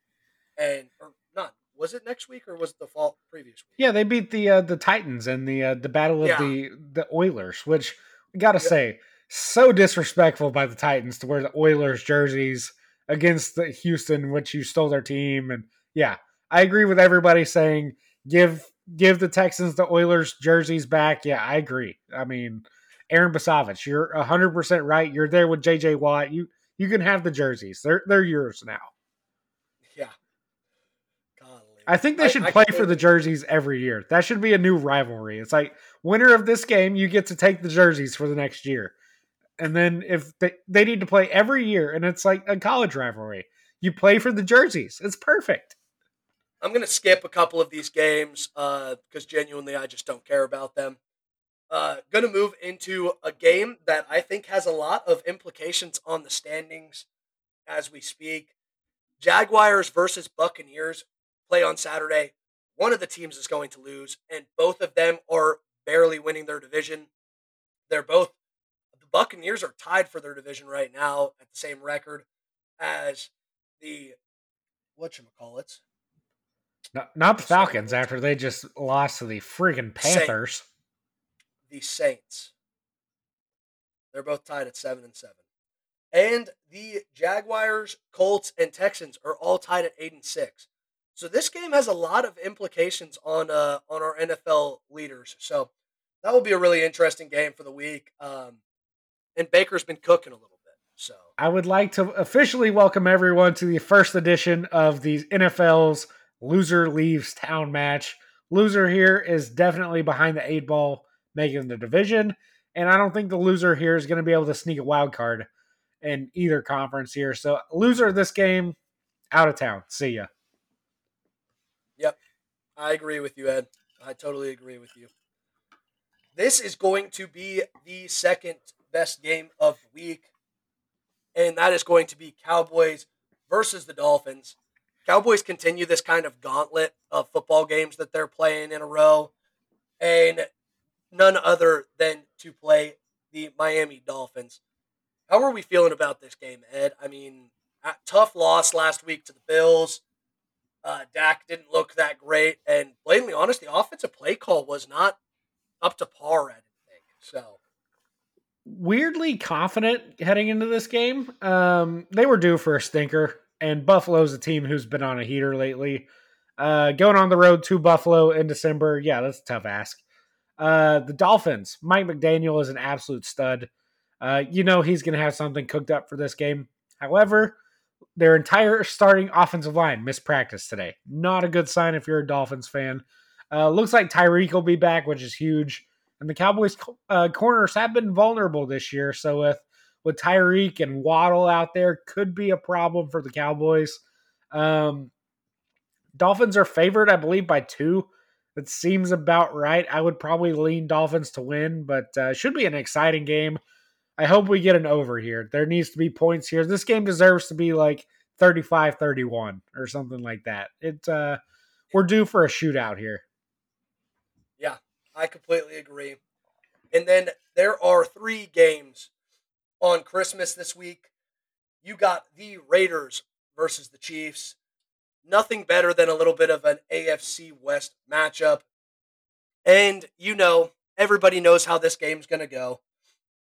And or not. Was it next week or was it the fall previous week? Yeah, they beat the uh, the Titans in the uh, the battle of Yeah. the the Oilers, which we gotta Yeah. say so disrespectful by the Titans to wear the Oilers jerseys against the Houston, which you stole their team. And yeah, I agree with everybody saying give give the Texans the Oilers jerseys back. Yeah, I agree. I mean, Aaron Basavich, you're hundred percent right. You're there with JJ Watt. You you can have the jerseys. They're they're yours now. I think they I- should I play can't- for the jerseys every year. That should be a new rivalry. It's like winner of this game, you get to take the jerseys for the next year. And then if they they need to play every year, and it's like a college rivalry, you play for the jerseys. It's perfect. I'm going to skip a couple of these games because genuinely I just don't care about them. Uh, going to move into a game that I think has a lot of implications on the standings as we speak. Jaguars versus Buccaneers play on Saturday. One of the teams is going to lose, and both of them are barely winning their division. They're both the Buccaneers are tied for their division right now at the same record as the what you call it Not, not the Falcons after they just lost to the friggin' Panthers. the Saints. They're both tied at seven and seven. And the Jaguars, Colts, and Texans are all tied at eight and six. So this game has a lot of implications on uh on our NFL leaders. So that will be a really interesting game for the week. Um, and Baker's been cooking a little bit. So I would like to officially welcome everyone to the first edition of the NFL's Loser Leaves Town match. Loser here is definitely behind the eight ball making the division, and I don't think the loser here is going to be able to sneak a wild card in either conference here. So, loser of this game, out of town. See ya. I agree with you, Ed. I totally agree with you. This is going to be the second best game of the week, and that is going to be Cowboys versus the Dolphins. Cowboys continue this kind of gauntlet of football games that they're playing in a row, and none other than to play the Miami Dolphins. How are we feeling about this game, Ed? I mean, tough loss last week to the Bills. Uh, Dak didn't look that great, and blatantly honest, the offensive play call was not up to par. I didn't think so. weirdly confident heading into this game. Um, they were due for a stinker, and Buffalo's a team who's been on a heater lately. Uh, going on the road to Buffalo in December, yeah, that's a tough ask. Uh, the Dolphins, Mike McDaniel is an absolute stud. Uh, you know he's going to have something cooked up for this game. However, their entire starting offensive line missed practice today. Not a good sign if you're a Dolphins fan. Uh, looks like Tyreek will be back, which is huge. And the Cowboys uh, corners have been vulnerable this year. So with with Tyreek and Waddle out there, could be a problem for the Cowboys. Um, Dolphins are favored, I believe, by two. That seems about right. I would probably lean Dolphins to win, but uh, should be an exciting game. I hope we get an over here. There needs to be points here. This game deserves to be like 35-31 or something like that. It uh, we're due for a shootout here. Yeah, I completely agree. And then there are three games on Christmas this week. you got the Raiders versus the Chiefs. Nothing better than a little bit of an AFC West matchup. And you know, everybody knows how this game's going to go.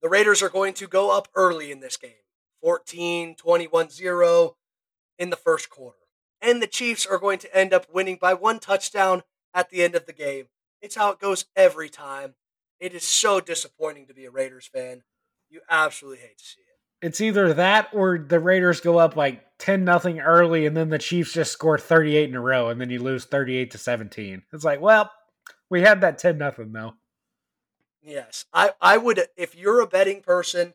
The Raiders are going to go up early in this game 14, 21 0 in the first quarter. And the Chiefs are going to end up winning by one touchdown at the end of the game. It's how it goes every time. It is so disappointing to be a Raiders fan. You absolutely hate to see it. It's either that or the Raiders go up like 10 nothing early and then the Chiefs just score 38 in a row and then you lose 38 to 17. It's like, well, we had that 10 nothing though. Yes. I, I would, if you're a betting person,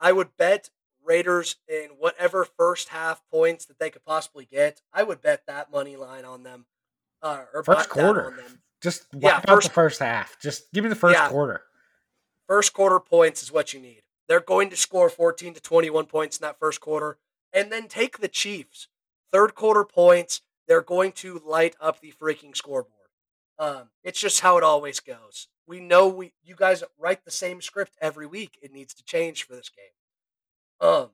I would bet Raiders in whatever first half points that they could possibly get. I would bet that money line on them. Uh, or First quarter. on them. Just Yeah, first- the first half. Just give me the first Yeah. quarter. First quarter points is what you need. They're going to score 14 to 21 points in that first quarter and then take the Chiefs. Third quarter points, they're going to light up the freaking scoreboard. Um, it's just how it always goes. We know we you guys write the same script every week. It needs to change for this game. Um,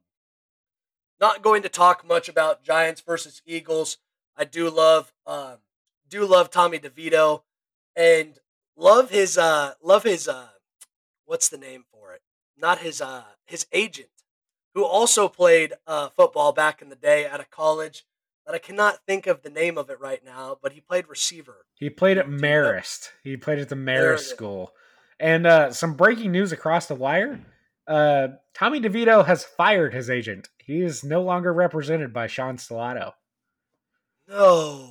not going to talk much about Giants versus Eagles. I do love um, do love Tommy DeVito and love his uh love his uh what's the name for it? Not his uh his agent, who also played uh football back in the day at a college that I cannot think of the name of it right now, but he played receiver. He played at Marist. He played at the Marist is. school. And uh, some breaking news across the wire. Uh, Tommy DeVito has fired his agent. He is no longer represented by Sean Stellato. No.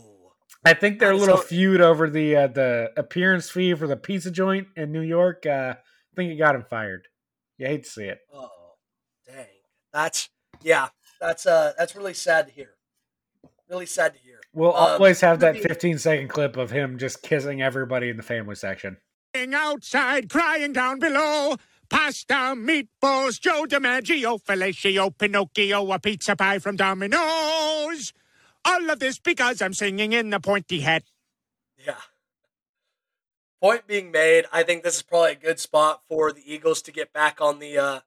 I think their little so- feud over the uh, the appearance fee for the pizza joint in New York, uh, I think it got him fired. You hate to see it. Oh, dang. That's yeah. That's uh that's really sad to hear. Really sad to hear. We'll Um, always have that 15 second clip of him just kissing everybody in the family section. outside, crying down below. Pasta, meatballs, Joe DiMaggio, fellatio, Pinocchio, a pizza pie from Domino's. All of this because I'm singing in the pointy hat. Yeah. Point being made, I think this is probably a good spot for the Eagles to get back on the uh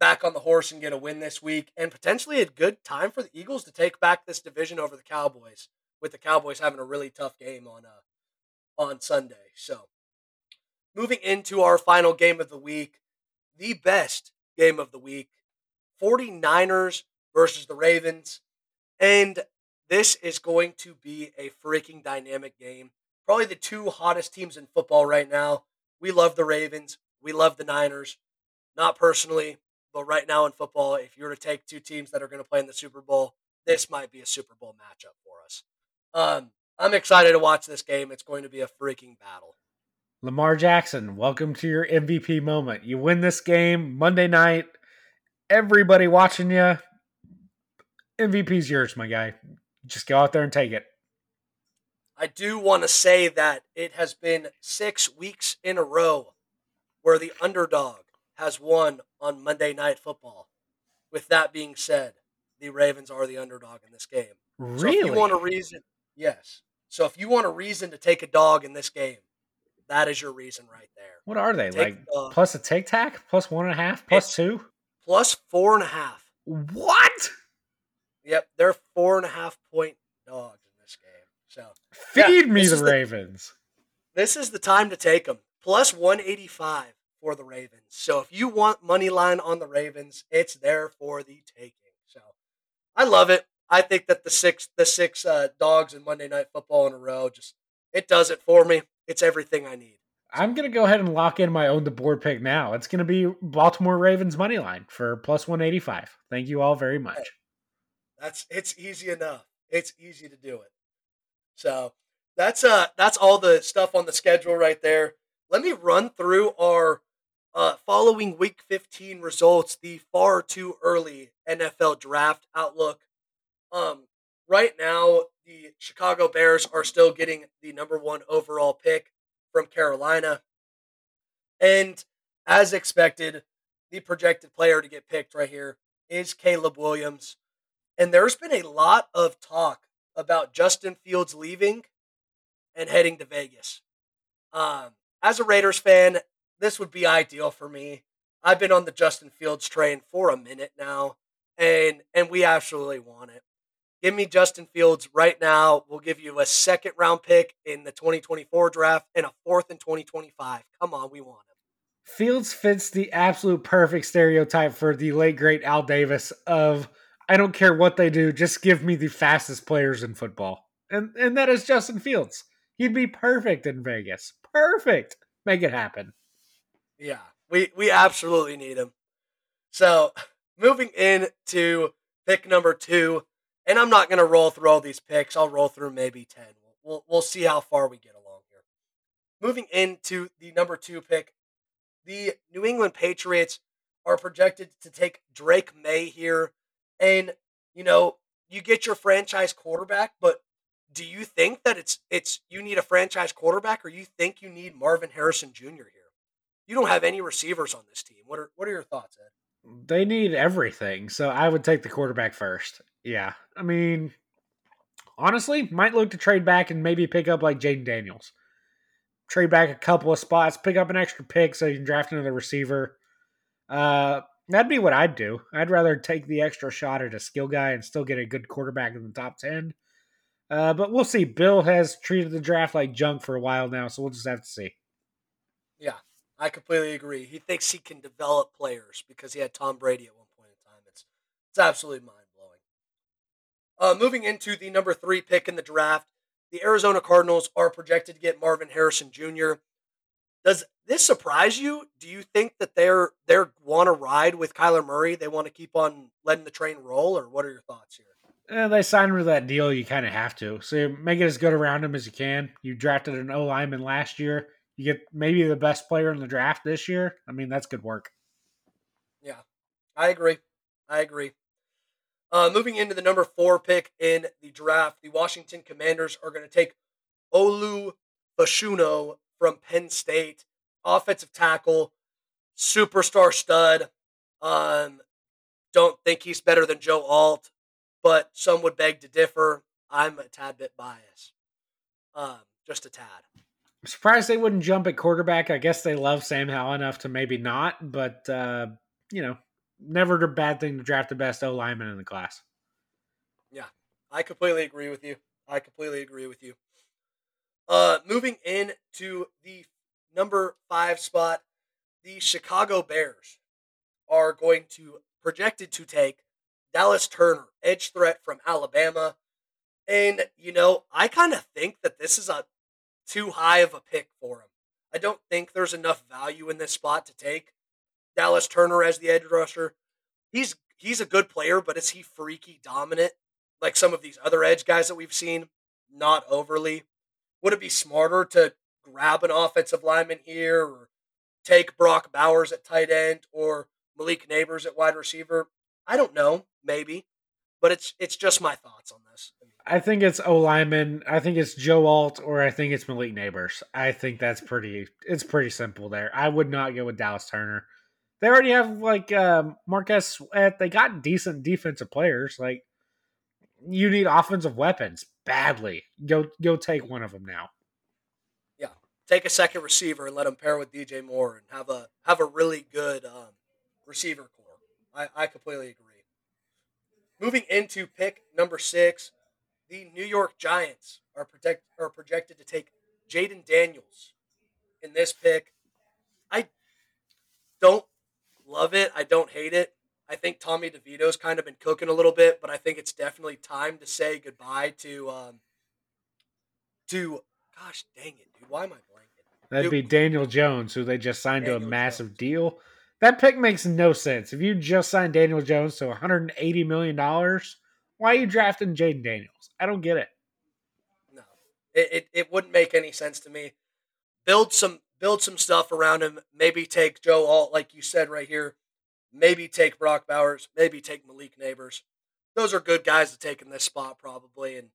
back on the horse and get a win this week and potentially a good time for the Eagles to take back this division over the Cowboys with the Cowboys having a really tough game on uh on Sunday. So, moving into our final game of the week, the best game of the week, 49ers versus the Ravens. And this is going to be a freaking dynamic game probably the two hottest teams in football right now. We love the Ravens. We love the Niners. Not personally, but right now in football, if you were to take two teams that are going to play in the Super Bowl, this might be a Super Bowl matchup for us. Um, I'm excited to watch this game. It's going to be a freaking battle. Lamar Jackson, welcome to your MVP moment. You win this game Monday night. Everybody watching you. MVP's yours, my guy. Just go out there and take it. I do want to say that it has been six weeks in a row where the underdog has won on Monday Night Football. With that being said, the Ravens are the underdog in this game. Really? So if you want a reason, yes. So if you want a reason to take a dog in this game, that is your reason right there. what are they? Take like the plus a tic tac? Plus one and a half? Two? Plus four and a half. What? Yep, they're four and a half point dogs in this game. So Yeah, Feed me the is the- Ravens. this is the time to take them. Plus 185 for the Ravens. So if you want money line on the Ravens, it's there for the taking. So I love it. I think that the six the six uh, dogs in Monday Night Football in a row just it does it for me. It's everything I need. I'm gonna go ahead and lock in my own the board pick now. It's gonna be Baltimore Ravens money line for plus one eighty five. Thank you all very much. That's it's easy enough. It's easy to do it. So that's uh that's all the stuff on the schedule right there. Let me run through our uh, following Week 15 results. The far too early NFL draft outlook. Um, right now the Chicago Bears are still getting the number one overall pick from Carolina, and as expected, the projected player to get picked right here is Caleb Williams. And there's been a lot of talk about Justin Fields leaving and heading to Vegas. Um, as a Raiders fan, this would be ideal for me. I've been on the Justin Fields train for a minute now, and and we absolutely want it. Give me Justin Fields right now. We'll give you a second round pick in the 2024 draft and a fourth in 2025. Come on, we want him. Fields fits the absolute perfect stereotype for the late great Al Davis of I don't care what they do, just give me the fastest players in football. And and that is Justin Fields. He'd be perfect in Vegas. Perfect. Make it happen. Yeah, we we absolutely need him. So, moving into pick number 2, and I'm not to roll through all these picks. I'll roll through maybe 10. We'll, we'll, we'll see how far we get along here. Moving into the number 2 pick, the New England Patriots are projected to take Drake Maye here. And, you know, you get your franchise quarterback, but do you think that it's it's you need a franchise quarterback or you think you need Marvin Harrison Jr. here? You don't have any receivers on this team. What are what are your thoughts, Ed? They need everything. So I would take the quarterback first. Yeah. I mean, honestly, might look to trade back and maybe pick up like Jayden Daniels trade back a couple of spots, pick up an extra pick so you can draft another receiver. Uh, that'd be what I'd do. I'd rather take the extra shot at a skill guy and still get a good quarterback in the top 10. Uh, but we'll see. Bill has treated the draft like junk for a while now, so we'll just have to see. Yeah, I completely agree. He thinks he can develop players because he had Tom Brady at one point in time. It's it's absolutely mind blowing. Uh, moving into the number three pick in the draft, the Arizona Cardinals are projected to get Marvin Harrison Jr. Does this surprise you? Do you think that they're they're want to ride with Kyler Murray? They want to keep on letting the train roll, or what are your thoughts here? Eh, they signed with that deal. You kind of have to. So you make it as good around him as you can. You drafted an O lineman last year. You get maybe the best player in the draft this year. I mean, that's good work. Yeah, I agree. I agree. Uh, moving into the number four pick in the draft, the Washington Commanders are going to take Olu Fashanu from Penn State, offensive tackle, superstar stud. Um, don't think he's better than Joe Alt, but some would beg to differ. I'm a tad bit biased, um, just a tad. I'm surprised they wouldn't jump at quarterback. I guess they love Sam Howell enough to maybe not, but uh, you know, never a bad thing to draft the best O lineman in the class. Yeah, I completely agree with you. I completely agree with you. Uh, moving in to the number five spot, the Chicago Bears are going to projected to take Dallas Turner, edge threat from Alabama. And, you know, I kind of think that this is a too high of a pick for him. I don't think there's enough value in this spot to take. Dallas Turner as the edge rusher. He's he's a good player, but is he freaky dominant like some of these other edge guys that we've seen? Not overly. Would it be smarter to grab an offensive lineman here or take Brock Bowers at tight end or Malik Nabers at wide receiver? I don't know, maybe. But it's it's just my thoughts on. I think it's O lineman. I think it's Joe Alt, or I think it's Malik Nabers. I think that's pretty. It's pretty simple there. I would not go with Dallas Turner. They already have like um, Montez Sweat. They got decent defensive players. Like you need offensive weapons badly. Go go take one of them now. Yeah, take a second receiver and let him pair with DJ Moore and have a have a really good um, receiver core. I, I completely agree. Moving into pick number six, the New York Giants are protect are projected to take Jayden Daniels in this pick. I don't love it. I don't hate it. I think Tommy DeVito's kind of been cooking a little bit, but I think it's definitely time to say goodbye to um to gosh dang it, dude. Why am I blanking? That'd Dude, be Daniel Jones, who they just signed to a massive Jones. deal. That pick makes no sense. If you just signed Daniel Jones to 180 million dollars, why are you drafting Jayden Daniels? I don't get it. no. It, it it wouldn't make any sense to me. Build some build some stuff around him. Maybe take Joe Alt, like you said right here. Maybe take Brock Bowers. Maybe take Malik Nabers. Those are good guys to take in this spot, probably. And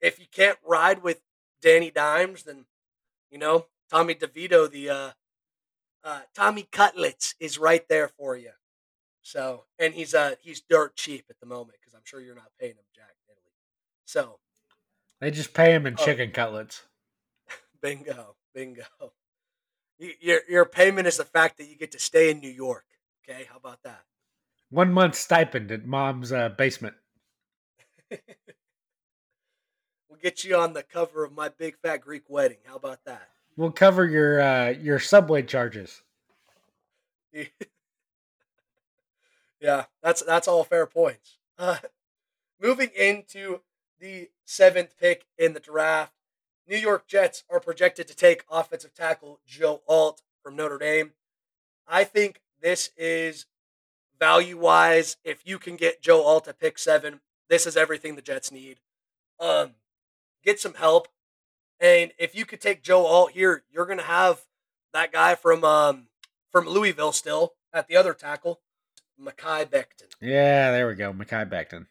if you can't ride with Danny Dimes, then you know Tommy DeVito, the uh, uh, Tommy Cutlets, is right there for you. So, and he's uh he's dirt cheap at the moment because I'm sure you're not paying him jack. So, They just pay him in Oh. chicken cutlets. [LAUGHS] bingo, bingo. Y- Your your payment is the fact that you get to stay in New York. Okay, how about that? One month stipend at mom's uh, basement. [LAUGHS] we'll get you on the cover of my big fat Greek wedding. How about that? We'll cover your uh, your subway charges. [LAUGHS] yeah, that's that's all fair points. Uh, [LAUGHS] moving into the seventh pick in the draft, New York Jets are projected to take offensive tackle Joe Alt from Notre Dame. I think this is value wise. If you can get Joe Alt at pick seven, this is everything the Jets need. Um, get some help, and if you could take Joe Alt here, you're gonna have that guy from um from Louisville still at the other tackle, Mekhi Becton. Yeah, there we go, Mekhi Becton.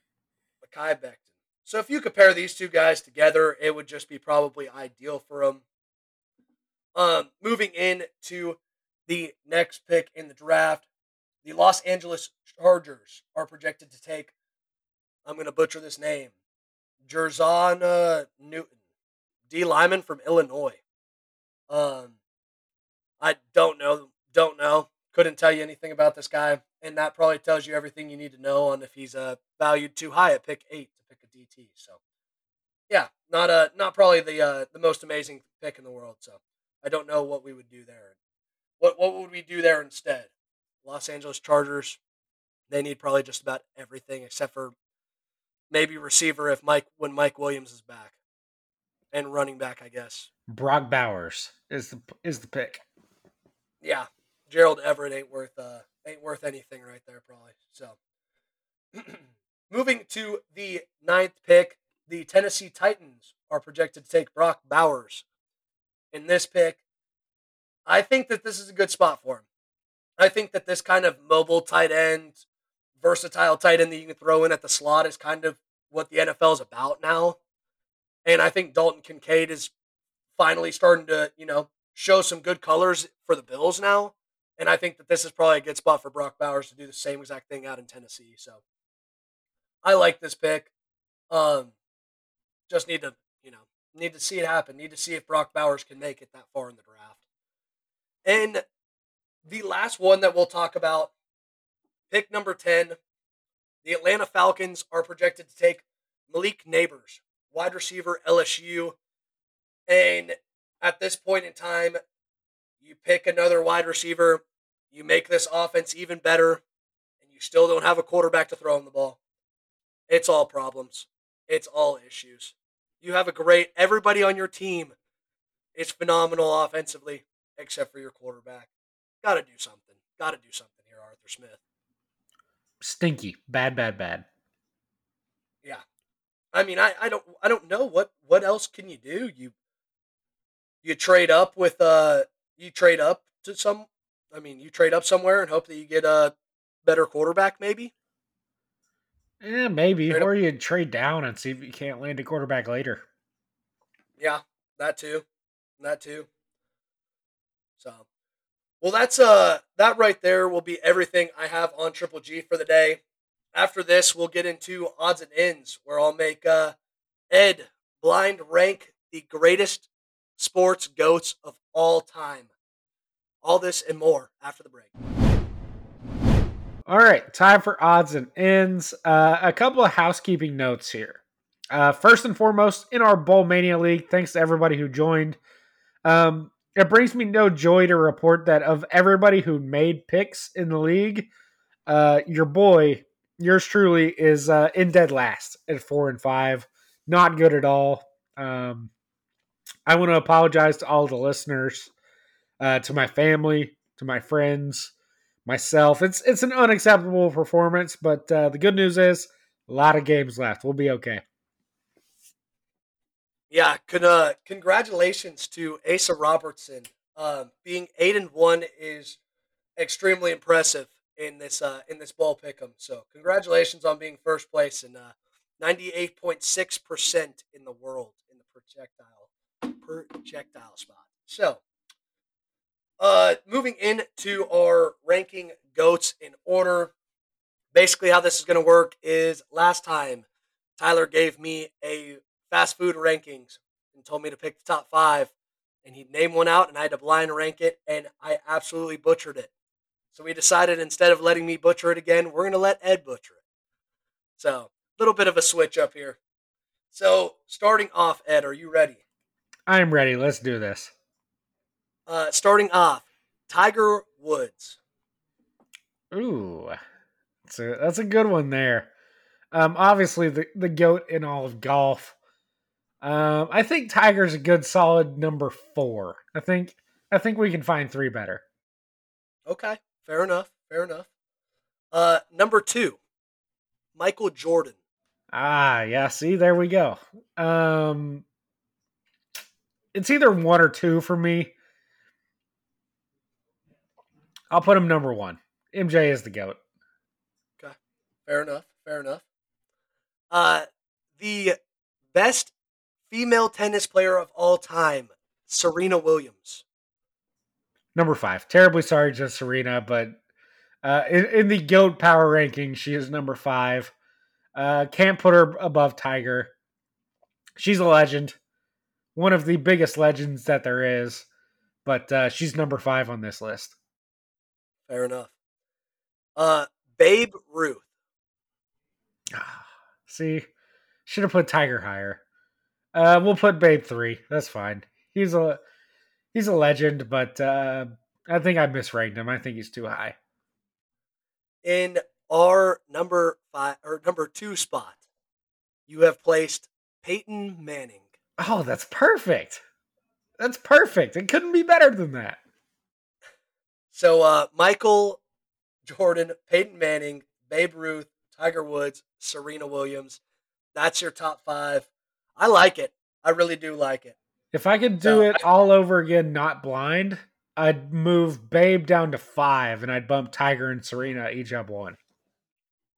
Mekhi Becton. So if you compare these two guys together, it would just be probably ideal for them. Um, moving in to the next pick in the draft, the Los Angeles Chargers are projected to take. I'm going to butcher this name, Jer'Zhan uh, Newton, D lineman from Illinois. Um, I don't know, don't know, couldn't tell you anything about this guy, and that probably tells you everything you need to know on if he's uh, valued too high at pick eight to pick a DT. So, yeah, not a not probably the uh, the most amazing pick in the world. So, I don't know what we would do there. What what would we do there instead? Los Angeles Chargers, they need probably just about everything except for maybe receiver if Mike when Mike Williams is back, and running back, I guess. Brock Bowers is the is the pick. Yeah, Gerald Everett ain't worth uh ain't worth anything right there probably. So, [CLEARS THROAT] moving to the ninth pick, the Tennessee Titans are projected to take Brock Bowers. In this pick, I think that this is a good spot for him. I think that this kind of mobile tight end, versatile tight end that you can throw in at the slot is kind of what the NFL is about now. And I think Dalton Kincaid is finally starting to, you know, show some good colors for the Bills now. And I think that this is probably a good spot for Brock Bowers to do the same exact thing out in Tennessee. So I like this pick. Um, just need to, you know, need to see it happen. Need to see if Brock Bowers can make it that far in the draft. And the last one that we'll talk about, pick number 10, the Atlanta Falcons are projected to take Malik Nabers, wide receiver LSU. And at this point in time, you pick another wide receiver, you make this offense even better, and you still don't have a quarterback to throw him the ball. It's all problems. It's all issues. You have a great, everybody on your team is phenomenal offensively, except for your quarterback. Got to do something. Got to do something here, Arthur Smith. Stinky. Bad, bad, bad. Yeah. I mean, I, I don't I don't know what what else can you do? You you trade up with uh you trade up to some I mean, you trade up somewhere and hope that you get a better quarterback maybe? Yeah, maybe. Trade or you trade down and see if you can't land a quarterback later. Yeah, that too. That too. So, well, that's uh that right there will be everything I have on Triple G for the day. After this, we'll get into odds and ends, where I'll make uh Ed blind rank the greatest sports goats of all time. All this and more after the break. All right, time for odds and ends. Uh, a couple of housekeeping notes here. Uh, first and foremost, in our Bowl Mania League, thanks to everybody who joined. Um, it brings me no joy to report that of everybody who made picks in the league, uh, your boy, yours truly, is uh, in dead last at four and five. Not good at all. Um, I want to apologize to all the listeners, uh, to my family, to my friends, myself. It's it's an unacceptable performance, but uh, the good news is a lot of games left. We'll be okay. Yeah, uh, congratulations to Asa Robertson. Um, being eight and one is extremely impressive in this uh, in this ball pick'em. So congratulations on being first place and ninety eight point six percent in the world in the projectile projectile spot. So uh, moving into our ranking goats in order. Basically, how this is going to work is last time Tyler gave me a fast food rankings and told me to pick the top five, and he'd name one out, and I had to blind rank it, and I absolutely butchered it. So we decided instead of letting me butcher it again, we're going to let Ed butcher it. So, a little bit of a switch up here. So, starting off, Ed, are you ready? I'm ready. Let's do this. Uh, starting off, Tiger Woods. Ooh, that's a that's a good one there. Um, obviously the the goat in all of golf. Um, I think Tiger's a good solid number four. I think I think we can find three better. Okay, fair enough. Fair enough. Uh, number two, Michael Jordan. Ah, yeah. See, there we go. Um, it's either one or two for me. I'll put him number one. MJ is the goat. Okay, fair enough. Fair enough. Uh, the best female tennis player of all time, Serena Williams. Number five. Terribly sorry to Serena, but uh, in, in the GOAT power ranking, she is number five. Uh, can't put her above Tiger. She's a legend, one of the biggest legends that there is, but uh, she's number five on this list. Fair enough. Uh, Babe Ruth. [SIGHS] See, should have put Tiger higher. Uh, we'll put Babe three. That's fine. He's a he's a legend, but uh, I think I misranked him. I think he's too high. In our number five or number two spot, you have placed Peyton Manning. Oh, that's perfect. That's perfect. It couldn't be better than that. So uh, Michael Jordan, Peyton Manning, Babe Ruth, Tiger Woods, Serena Williams. That's your top five. I like it. I really do like it. If I could do So, it all over again, not blind, I'd move Babe down to five, and I'd bump Tiger and Serena each up one.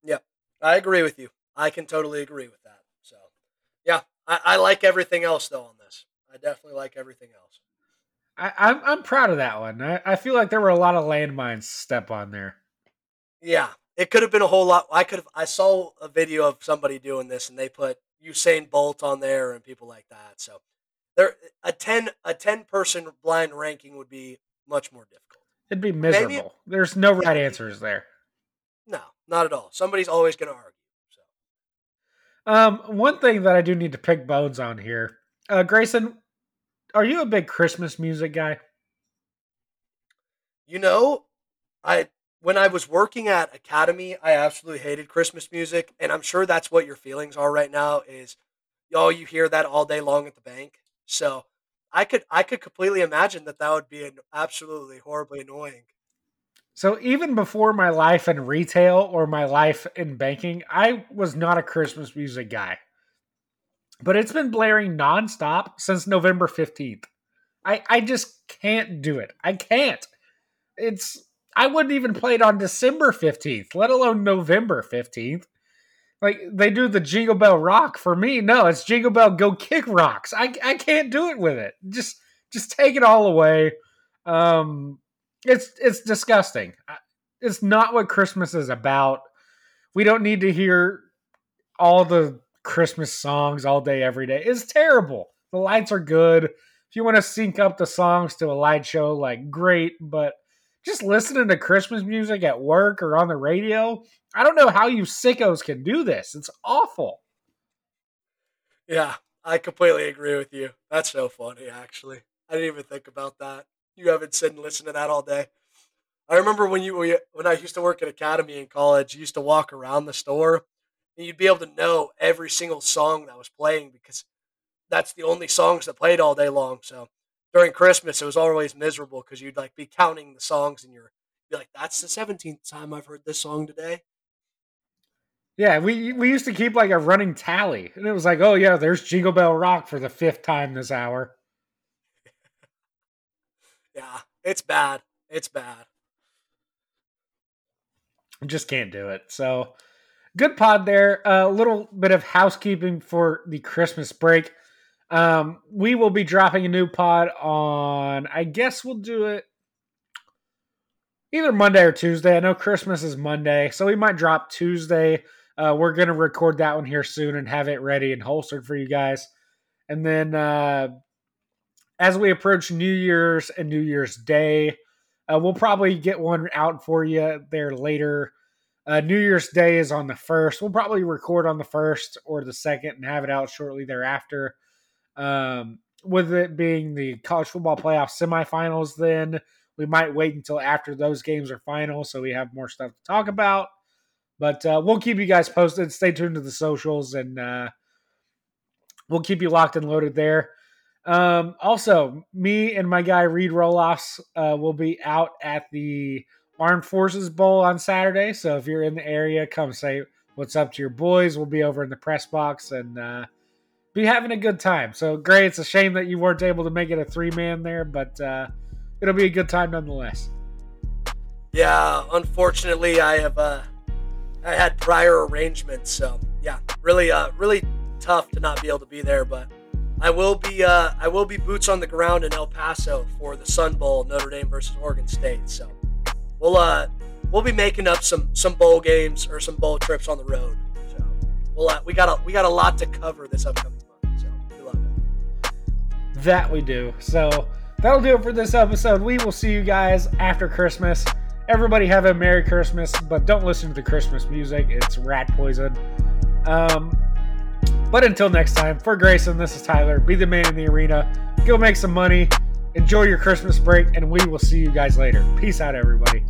Yep. I agree with you. I can totally agree with that. Yeah, I, I like everything else though on this. I definitely like everything else. I, I'm I'm proud of that one. I, I feel like there were a lot of landmines step on there. Yeah, it could have been a whole lot. I could have. I saw a video of somebody doing this, and they put Usain Bolt on there and people like that. So, there a ten a ten person blind ranking would be much more difficult. It'd be miserable. There's no right answers there. No, not at all. Somebody's always going to argue. Um, one thing that I do need to pick bones on here, uh, Grayson, are you a big Christmas music guy? you know, I when I was working at Academy, I absolutely hated Christmas music, and I'm sure that's what your feelings are right now. Is y'all you hear that all day long at the bank? So I could I could completely imagine that that would be an absolutely horribly annoying. So even before my life in retail or my life in banking, I was not a Christmas music guy. But it's been blaring nonstop since November 15th. I, I just can't do it. I can't. It's I wouldn't even play it on December 15th, let alone November 15th. Like they do the Jingle Bell Rock for me. No, it's Jingle Bell Go Kick Rocks. I I can't do it with it. Just just take it all away. Um it's it's disgusting. It's not what Christmas is about. We don't need to hear all the Christmas songs all day every day. It's terrible. The lights are good. If you want to sync up the songs to a light show, like great, but just listening to Christmas music at work or on the radio, I don't know how you sickos can do this. It's awful. Yeah, I completely agree with you. That's so funny, actually. I didn't even think about that. You haven't sit and listened to that all day. I remember when you when I used to work at Academy in college, you used to walk around the store and you'd be able to know every single song that was playing because that's the only songs that played all day long. So during Christmas, it was always miserable because you'd like be counting the songs and you're be like, "That's the seventeenth time I've heard this song today." Yeah, we we used to keep like a running tally, and it was like, oh yeah, there's Jingle Bell Rock for the fifth time this hour. Yeah, it's bad. It's bad. just can't do it. So good pod there. A little bit of housekeeping for the Christmas break. Um, we will be dropping a new pod on. I guess we'll do it either Monday or Tuesday. I know Christmas is Monday, so we might drop Tuesday. Uh, we're gonna record that one here soon and have it ready and holstered for you guys. And then uh, as we approach New Year's and New Year's Day, Uh, we'll probably get one out for you there later. Uh, New Year's Day is on the first. We'll probably record on the first or the second and have it out shortly thereafter. Um, with it being the college football playoff semifinals, then we might wait until after those games are final so we have more stuff to talk about. But uh, we'll keep you guys posted. Stay tuned to the socials and uh, we'll keep you locked and loaded there. Um, also, me and my guy Reed Roloffs uh, will be out at the Armed Forces Bowl on Saturday. So if you're in the area, come say what's up to your boys. We'll be over in the press box and uh, be having a good time. So, Gray, it's a shame that you weren't able to make it a three man there, but uh, it'll be a good time nonetheless. Yeah, unfortunately, I have uh, I had prior arrangements, so yeah, really, uh, really tough to not be able to be there. But I will be, uh, I will be boots on the ground in El Paso for the Sun Bowl, Notre Dame versus Oregon State. So we'll, uh, we'll be making up some some bowl games or some bowl trips on the road. So we'll, uh, we got a we got a lot to cover this upcoming month. So we love it. That we do. So that'll do it for this episode. We will see you guys after Christmas. Everybody have a Merry Christmas, but don't listen to the Christmas music. It's rat poison. Um, but until next time, for Grayson, this is Tyler. Be the man in the arena. Go make some money. Enjoy your Christmas break, and we will see you guys later. Peace out, everybody.